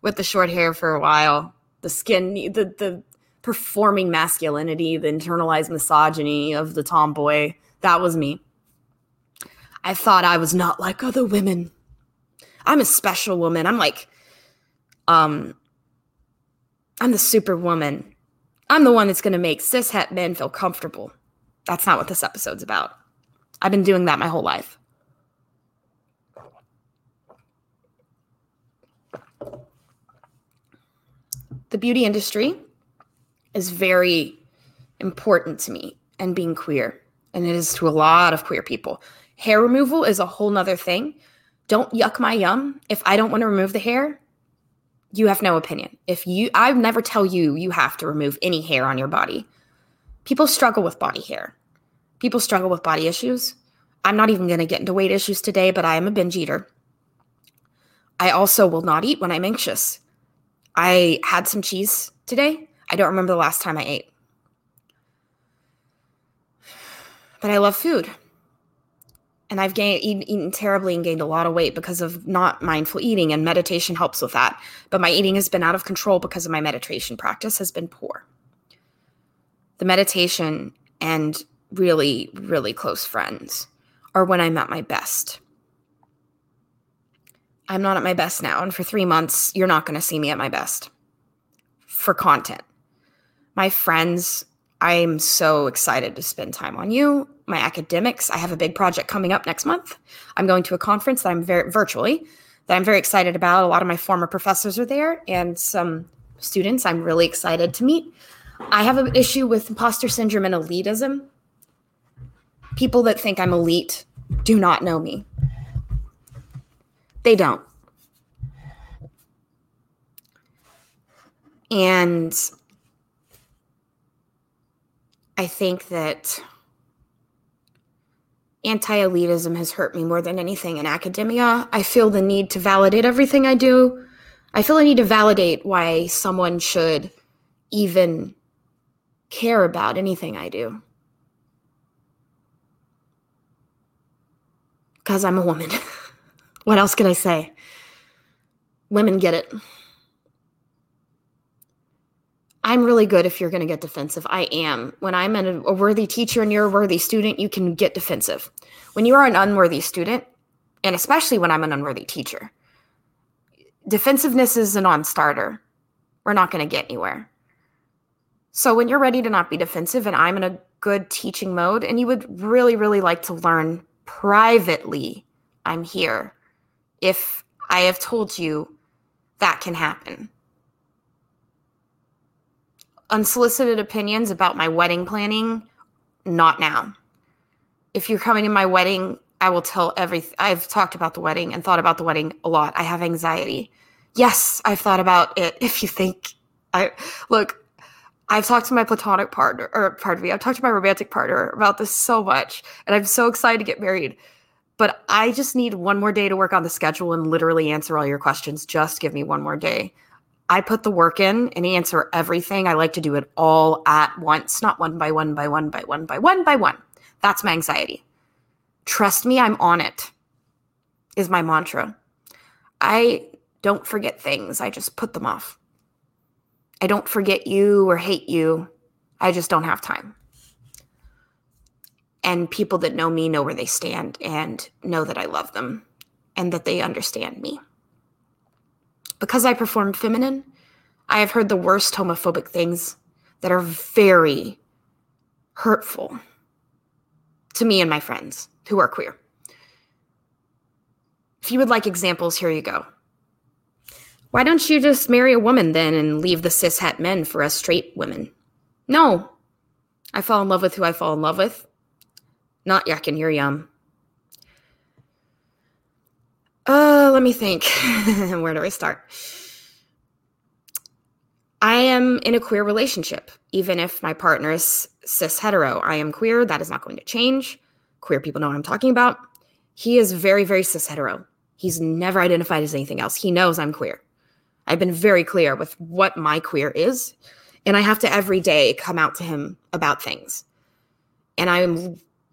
with the short hair for a while. The skin, the the performing masculinity, the internalized misogyny of the tomboy. That was me. I thought I was not like other women. I'm a special woman. I'm like, um, I'm the superwoman. I'm the one that's going to make cis het men feel comfortable. That's not what this episode's about. I've been doing that my whole life. The beauty industry is very important to me and being queer, and it is to a lot of queer people. Hair removal is a whole nother thing. Don't yuck my yum. If I don't want to remove the hair, you have no opinion. If you, I never tell you you have to remove any hair on your body. People struggle with body hair. People struggle with body issues. I'm not even going to get into weight issues today, but I am a binge eater. I also will not eat when I'm anxious. I had some cheese today. I don't remember the last time I ate. But I love food and I've gained eaten, eaten, terribly and gained a lot of weight because of not mindful eating and meditation helps with that. But my eating has been out of control because of my meditation practice has been poor. The meditation and really really close friends are when I'm at my best. I'm not at my best now and for 3 months you're not going to see me at my best for content. My friends I'm so excited to spend time on you. My academics, I have a big project coming up next month. I'm going to a conference that I'm very virtually that I'm very excited about. A lot of my former professors are there and some students I'm really excited to meet. I have an issue with imposter syndrome and elitism. People that think I'm elite do not know me. They don't. And I think that anti elitism has hurt me more than anything in academia. I feel the need to validate everything I do. I feel I need to validate why someone should even care about anything I do. Because I'm a woman. what else can I say? Women get it. I'm really good if you're going to get defensive. I am. When I'm a, a worthy teacher and you're a worthy student, you can get defensive. When you are an unworthy student, and especially when I'm an unworthy teacher, defensiveness is a non starter. We're not going to get anywhere. So when you're ready to not be defensive and I'm in a good teaching mode and you would really, really like to learn privately, I'm here. If I have told you that can happen unsolicited opinions about my wedding planning, not now. If you're coming to my wedding, I will tell everything. I've talked about the wedding and thought about the wedding a lot. I have anxiety. Yes, I've thought about it. If you think I look, I've talked to my platonic partner, or pardon me, I've talked to my romantic partner about this so much, and I'm so excited to get married. But I just need one more day to work on the schedule and literally answer all your questions. Just give me one more day. I put the work in and answer everything. I like to do it all at once, not one by one by one by one by one by one. That's my anxiety. Trust me, I'm on it, is my mantra. I don't forget things, I just put them off. I don't forget you or hate you. I just don't have time. And people that know me know where they stand and know that I love them and that they understand me. Because I perform feminine, I have heard the worst homophobic things that are very hurtful to me and my friends who are queer. If you would like examples, here you go. Why don't you just marry a woman then and leave the cis het men for us straight women? No. I fall in love with who I fall in love with. Not yucking your yum. Uh, let me think. Where do I start? I am in a queer relationship, even if my partner is cis hetero. I am queer. That is not going to change. Queer people know what I'm talking about. He is very, very cis hetero. He's never identified as anything else. He knows I'm queer. I've been very clear with what my queer is. And I have to every day come out to him about things. And I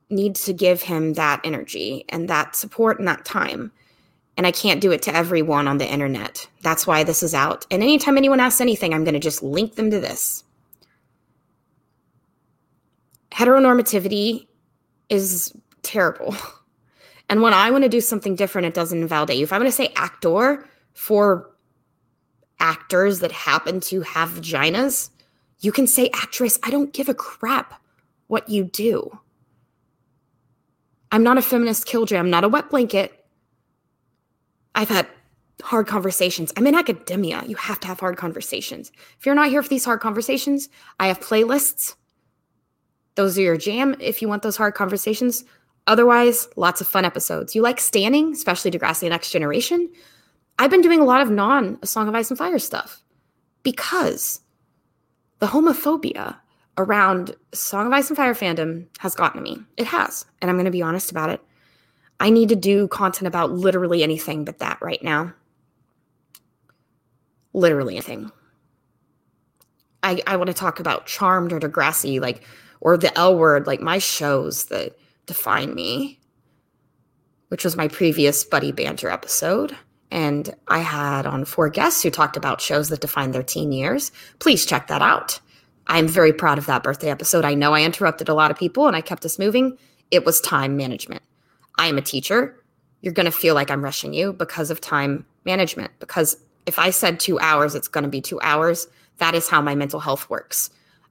need to give him that energy and that support and that time and I can't do it to everyone on the internet. That's why this is out. And anytime anyone asks anything, I'm going to just link them to this. Heteronormativity is terrible. And when I want to do something different, it doesn't invalidate you. If I'm going to say actor for actors that happen to have vaginas, you can say actress. I don't give a crap what you do. I'm not a feminist killjoy. I'm not a wet blanket. I've had hard conversations. I'm in academia. You have to have hard conversations. If you're not here for these hard conversations, I have playlists. Those are your jam if you want those hard conversations. Otherwise, lots of fun episodes. You like standing, especially Degrassi Next Generation? I've been doing a lot of non A Song of Ice and Fire stuff because the homophobia around Song of Ice and Fire fandom has gotten to me. It has. And I'm going to be honest about it. I need to do content about literally anything but that right now. Literally anything. I, I want to talk about Charmed or Degrassi, like, or the L word, like my shows that define me, which was my previous Buddy Banter episode. And I had on four guests who talked about shows that define their teen years. Please check that out. I'm very proud of that birthday episode. I know I interrupted a lot of people and I kept us moving. It was time management. I am a teacher. You're going to feel like I'm rushing you because of time management. Because if I said two hours, it's going to be two hours. That is how my mental health works.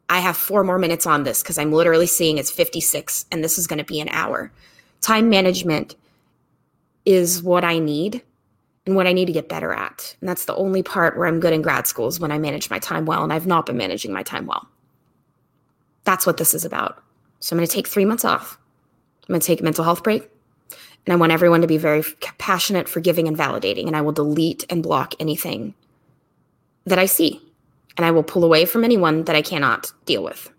I have four more minutes on this because I'm literally seeing it's 56 and this is going to be an hour. Time management is what I need and what I need to get better at. And that's the only part where I'm good in grad school is when I manage my time well. And I've not been managing my time well. That's what this is about. So I'm going to take three months off. I'm going to take a mental health break. And I want everyone to be very passionate, forgiving, and validating. And I will delete and block anything that I see. And I will pull away from anyone that I cannot deal with.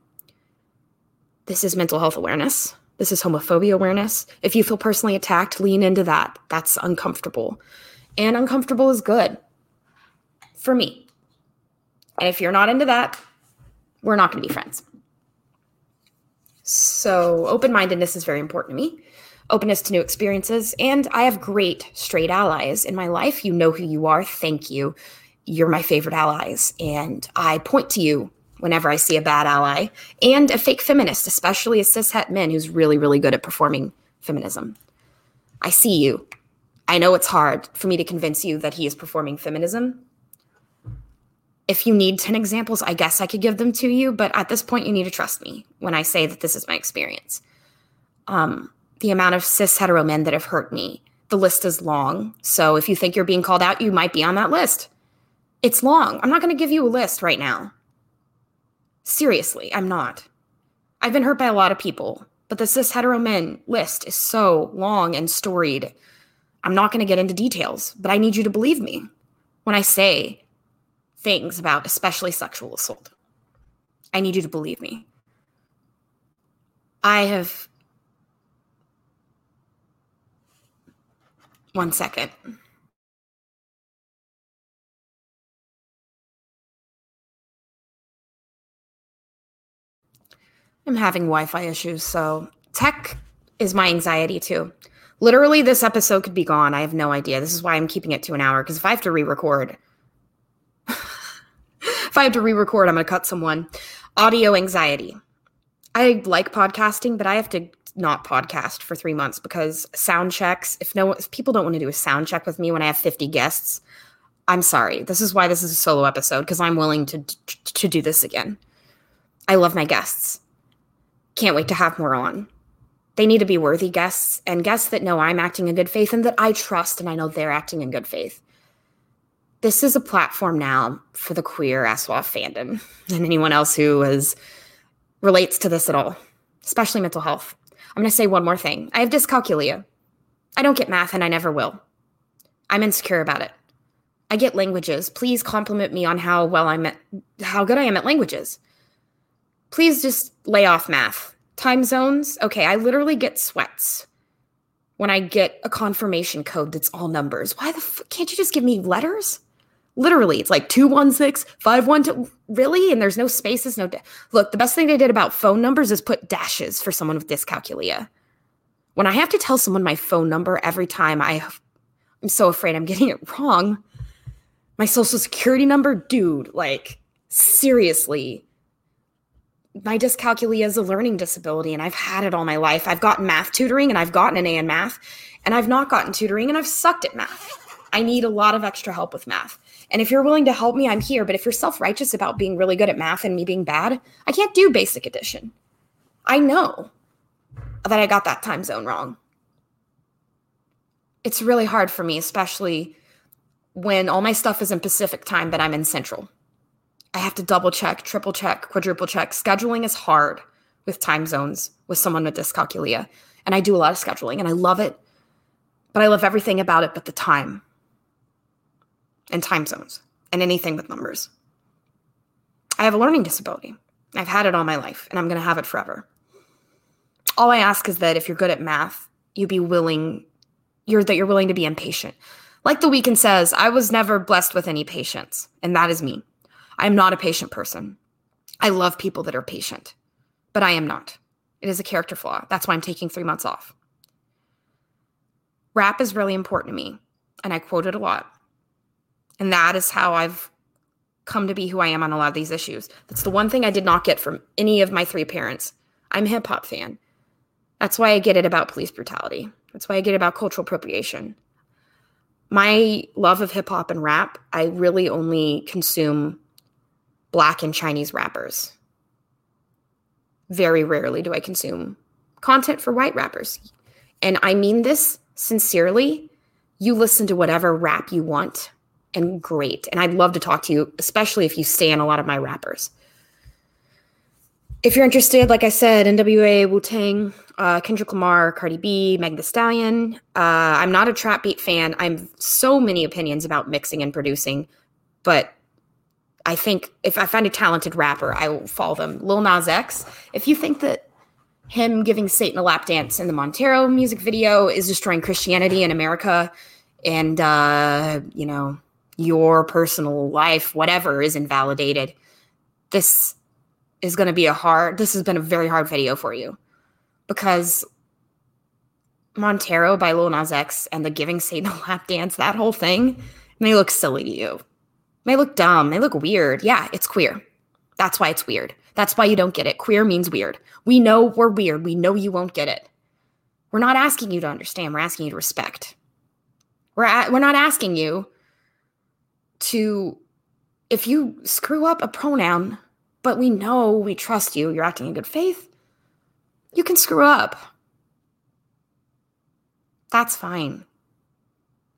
This is mental health awareness. This is homophobia awareness. If you feel personally attacked, lean into that. That's uncomfortable and uncomfortable is good for me. And if you're not into that, we're not going to be friends. So, open mindedness is very important to me. Openness to new experiences. And I have great straight allies in my life. You know who you are. Thank you. You're my favorite allies. And I point to you whenever I see a bad ally and a fake feminist, especially a cishet man who's really, really good at performing feminism. I see you. I know it's hard for me to convince you that he is performing feminism. If you need 10 examples, I guess I could give them to you, but at this point, you need to trust me when I say that this is my experience. Um, the amount of cis hetero men that have hurt me, the list is long. So if you think you're being called out, you might be on that list. It's long. I'm not going to give you a list right now. Seriously, I'm not. I've been hurt by a lot of people, but the cis hetero men list is so long and storied I'm not going to get into details, but I need you to believe me when I say things about especially sexual assault. I need you to believe me. I have. One second. I'm having Wi Fi issues, so tech is my anxiety too. Literally, this episode could be gone. I have no idea. This is why I'm keeping it to an hour because if I have to re record, if I have to re record, I'm going to cut someone. Audio anxiety. I like podcasting, but I have to not podcast for three months because sound checks, if no if people don't want to do a sound check with me when I have 50 guests, I'm sorry. This is why this is a solo episode because I'm willing to, to do this again. I love my guests. Can't wait to have more on. They need to be worthy guests and guests that know I'm acting in good faith and that I trust and I know they're acting in good faith. This is a platform now for the queer SWAF fandom and anyone else who is relates to this at all, especially mental health. I'm going to say one more thing. I have dyscalculia. I don't get math and I never will. I'm insecure about it. I get languages. Please compliment me on how well I'm at how good I am at languages. Please just lay off math time zones. Okay, I literally get sweats when I get a confirmation code that's all numbers. Why the f- can't you just give me letters? Literally, it's like 216, 512. Really? And there's no spaces, no. Da- Look, the best thing they did about phone numbers is put dashes for someone with dyscalculia. When I have to tell someone my phone number every time, I, I'm so afraid I'm getting it wrong. My social security number, dude, like, seriously, my dyscalculia is a learning disability and I've had it all my life. I've gotten math tutoring and I've gotten an A in math, and I've not gotten tutoring and I've sucked at math. I need a lot of extra help with math. And if you're willing to help me, I'm here. But if you're self righteous about being really good at math and me being bad, I can't do basic addition. I know that I got that time zone wrong. It's really hard for me, especially when all my stuff is in Pacific time, but I'm in Central. I have to double check, triple check, quadruple check. Scheduling is hard with time zones with someone with dyscalculia. And I do a lot of scheduling and I love it. But I love everything about it but the time and time zones and anything with numbers. I have a learning disability. I've had it all my life and I'm going to have it forever. All I ask is that if you're good at math, you be willing you're that you're willing to be impatient. Like the Weeknd says, I was never blessed with any patience, and that is me. I'm not a patient person. I love people that are patient, but I am not. It is a character flaw. That's why I'm taking three months off. Rap is really important to me, and I quote it a lot. And that is how I've come to be who I am on a lot of these issues. That's the one thing I did not get from any of my three parents. I'm a hip hop fan. That's why I get it about police brutality. That's why I get it about cultural appropriation. My love of hip hop and rap, I really only consume black and Chinese rappers. Very rarely do I consume content for white rappers. And I mean this sincerely. You listen to whatever rap you want, and great. And I'd love to talk to you, especially if you stand a lot of my rappers. If you're interested, like I said, NWA, Wu Tang, uh, Kendrick Lamar, Cardi B, Meg The Stallion. Uh, I'm not a trap beat fan. I'm so many opinions about mixing and producing, but I think if I find a talented rapper, I will follow them. Lil Nas X, if you think that him giving Satan a lap dance in the Montero music video is destroying Christianity in America and, uh, you know, your personal life, whatever, is invalidated, this is going to be a hard, this has been a very hard video for you because Montero by Lil Nas X and the giving Satan a lap dance, that whole thing may look silly to you may look dumb, may look weird. Yeah, it's queer. That's why it's weird. That's why you don't get it. Queer means weird. We know we're weird. We know you won't get it. We're not asking you to understand. We're asking you to respect. We're we're not asking you to if you screw up a pronoun, but we know we trust you, you're acting in good faith, you can screw up. That's fine.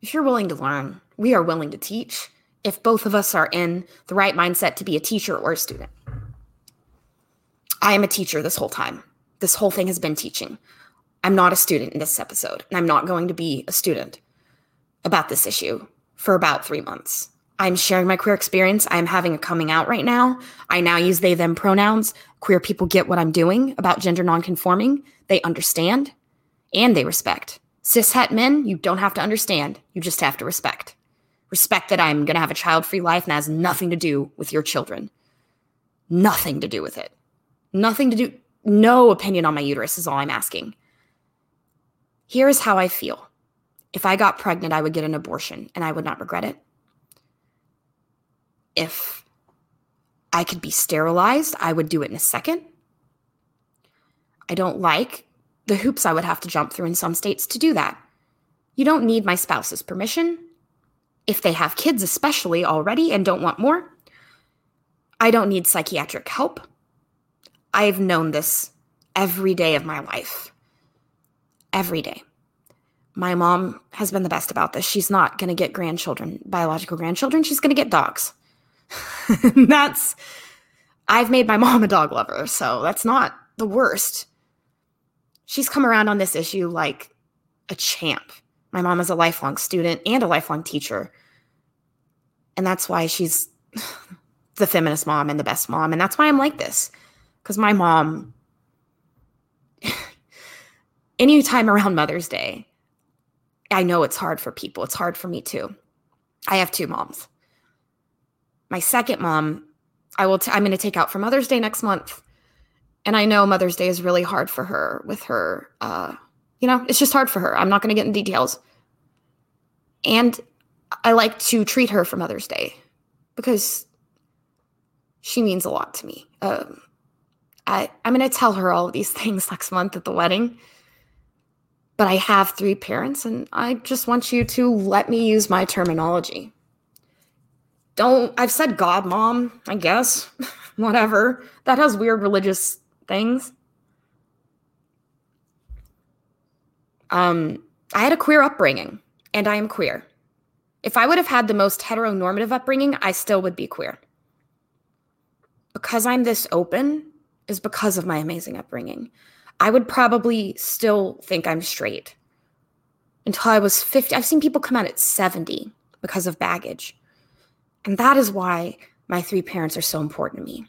If you're willing to learn, we are willing to teach if both of us are in the right mindset to be a teacher or a student. I am a teacher this whole time. This whole thing has been teaching. I'm not a student in this episode, and I'm not going to be a student about this issue for about three months. I'm sharing my queer experience. I'm having a coming out right now. I now use they, them pronouns. Queer people get what I'm doing about gender nonconforming. They understand and they respect. Cis het men, you don't have to understand. You just have to respect. Respect that I'm going to have a child free life and has nothing to do with your children. Nothing to do with it. Nothing to do, no opinion on my uterus is all I'm asking. Here is how I feel. If I got pregnant, I would get an abortion and I would not regret it. If I could be sterilized, I would do it in a second. I don't like the hoops I would have to jump through in some states to do that. You don't need my spouse's permission if they have kids, especially already, and don't want more. I don't need psychiatric help. I've known this every day of my life. Every day. My mom has been the best about this. She's not going to get grandchildren, biological grandchildren. She's going to get dogs. that's, I've made my mom a dog lover, so that's not the worst. She's come around on this issue like a champ. My mom is a lifelong student and a lifelong teacher. And that's why she's the feminist mom and the best mom. And that's why I'm like this. Because my mom, anytime around Mother's Day, I know it's hard for people. It's hard for me too. I have two moms. My second mom, I will. T- I'm going to take out for Mother's Day next month, and I know Mother's Day is really hard for her with her uh, you know, it's just hard for her. I'm not going to get in details. And I like to treat her for Mother's Day because she means a lot to me. Um, I, I'm going to tell her all of these things next month at the wedding. But I have three parents, and I just want you to let me use my terminology. Don't, I've said God, mom, I guess, whatever. That has weird religious things. Um, I had a queer upbringing, and I am queer. If I would have had the most heteronormative upbringing, I still would be queer. Because I'm this open is because of my amazing upbringing. I would probably still think I'm straight until I was 50. I've seen people come out at 70 because of baggage. And that is why my three parents are so important to me.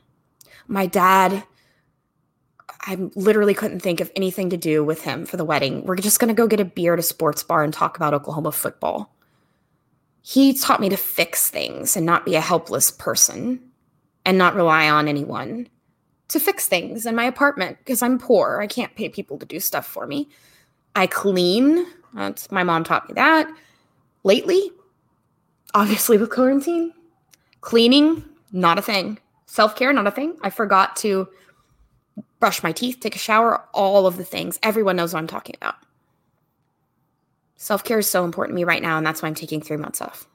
My dad, I literally couldn't think of anything to do with him for the wedding. We're just going to go get a beer at a sports bar and talk about Oklahoma football. He taught me to fix things and not be a helpless person and not rely on anyone to fix things in my apartment because I'm poor. I can't pay people to do stuff for me. I clean. That's, my mom taught me that. Lately, obviously with quarantine, cleaning, not a thing. Self care, not a thing. I forgot to brush my teeth, take a shower, all of the things. Everyone knows what I'm talking about. Self care is so important to me right now, and that's why I'm taking three months off.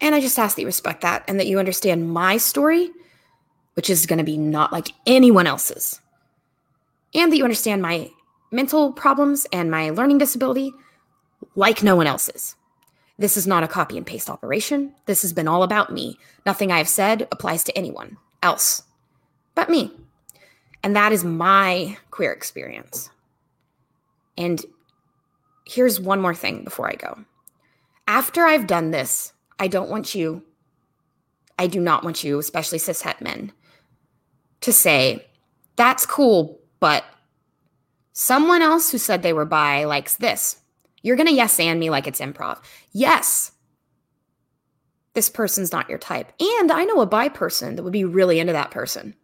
And I just ask that you respect that and that you understand my story which is going to be not like anyone else's. And that you understand my mental problems and my learning disability like no one else's. This is not a copy and paste operation. This has been all about me. Nothing I have said applies to anyone else but me. And that is my queer experience. And here's one more thing before I go. After I've done this, I don't want you, I do not want you, especially cishet men, to say, that's cool, but someone else who said they were bi likes this. You're going to yes and me like it's improv. Yes, this person's not your type. And I know a bi person that would be really into that person.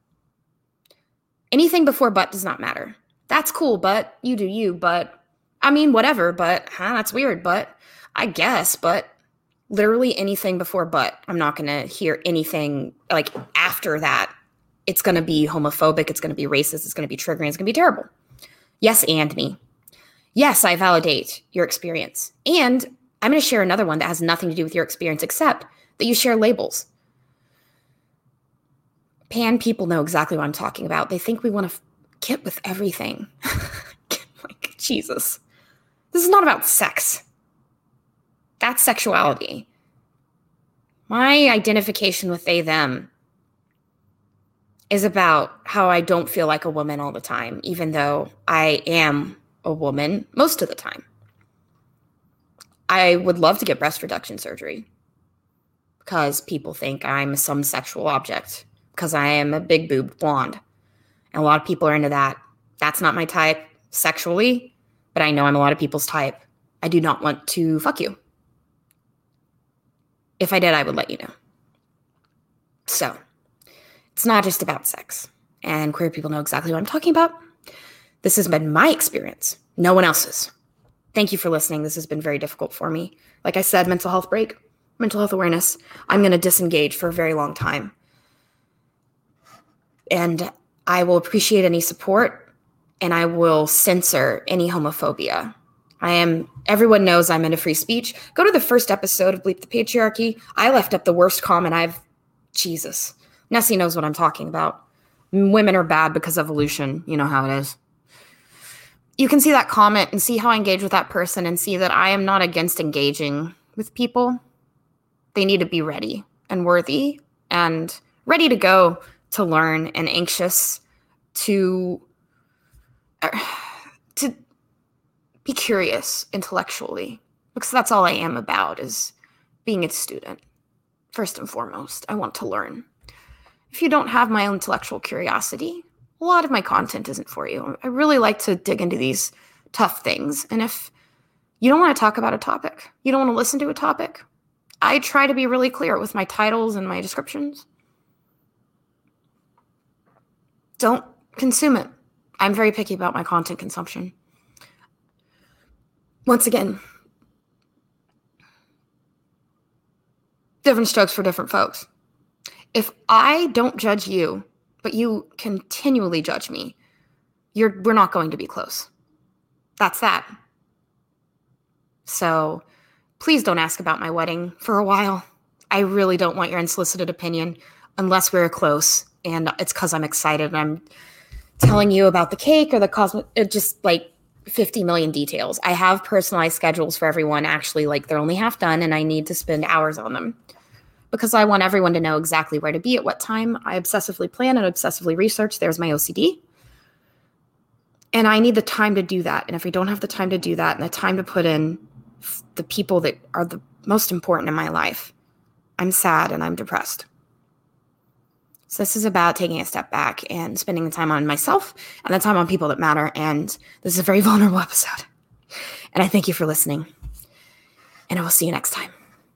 Anything before but does not matter. That's cool, but you do you, but I mean, whatever, but huh, that's weird, but I guess, but literally anything before but. I'm not going to hear anything like after that it's going to be homophobic, it's going to be racist, it's going to be triggering, it's going to be terrible. Yes, and me. Yes, I validate your experience. And I'm going to share another one that has nothing to do with your experience except that you share labels. Pan people know exactly what I'm talking about. They think we want to f- get with everything. like, Jesus. This is not about sex. That's sexuality. My identification with they, them is about how I don't feel like a woman all the time, even though I am a woman most of the time. I would love to get breast reduction surgery because people think I'm some sexual object because I am a big boobed blonde. And a lot of people are into that. That's not my type sexually, but I know I'm a lot of people's type. I do not want to fuck you. If I did, I would let you know. So, it's not just about sex. And queer people know exactly what I'm talking about. This has been my experience, no one else's. Thank you for listening. This has been very difficult for me. Like I said, mental health break, mental health awareness. I'm going to disengage for a very long time. And I will appreciate any support and I will censor any homophobia. I am, everyone knows I'm into free speech. Go to the first episode of Bleep the Patriarchy. I left up the worst comment I've, Jesus. Nessie knows what I'm talking about. Women are bad because evolution. You know how it is. You can see that comment and see how I engage with that person and see that I am not against engaging with people. They need to be ready and worthy and ready to go to learn and anxious to uh, to be curious intellectually because that's all I am about is being a student. First and foremost, I want to learn if you don't have my intellectual curiosity, a lot of my content isn't for you. I really like to dig into these tough things. And if you don't want to talk about a topic, you don't want to listen to a topic, I try to be really clear with my titles and my descriptions. Don't consume it. I'm very picky about my content consumption. Once again, different strokes for different folks if I don't judge you but you continually judge me. You're we're not going to be close. That's that. So please don't ask about my wedding for a while. I really don't want your unsolicited opinion unless we're close and it's because I'm excited and I'm telling you about the cake or the cosmo uh, just like 50 million details. I have personalized schedules for everyone actually like they're only half done and I need to spend hours on them because I want everyone to know exactly where to be at what time. I obsessively plan and obsessively research. There's my OCD. And I need the time to do that. And if I don't have the time to do that and the time to put in the people that are the most important in my life, I'm sad and I'm depressed. So this is about taking a step back and spending the time on myself and the time on people that matter. And this is a very vulnerable episode. And I thank you for listening. And I will see you next time.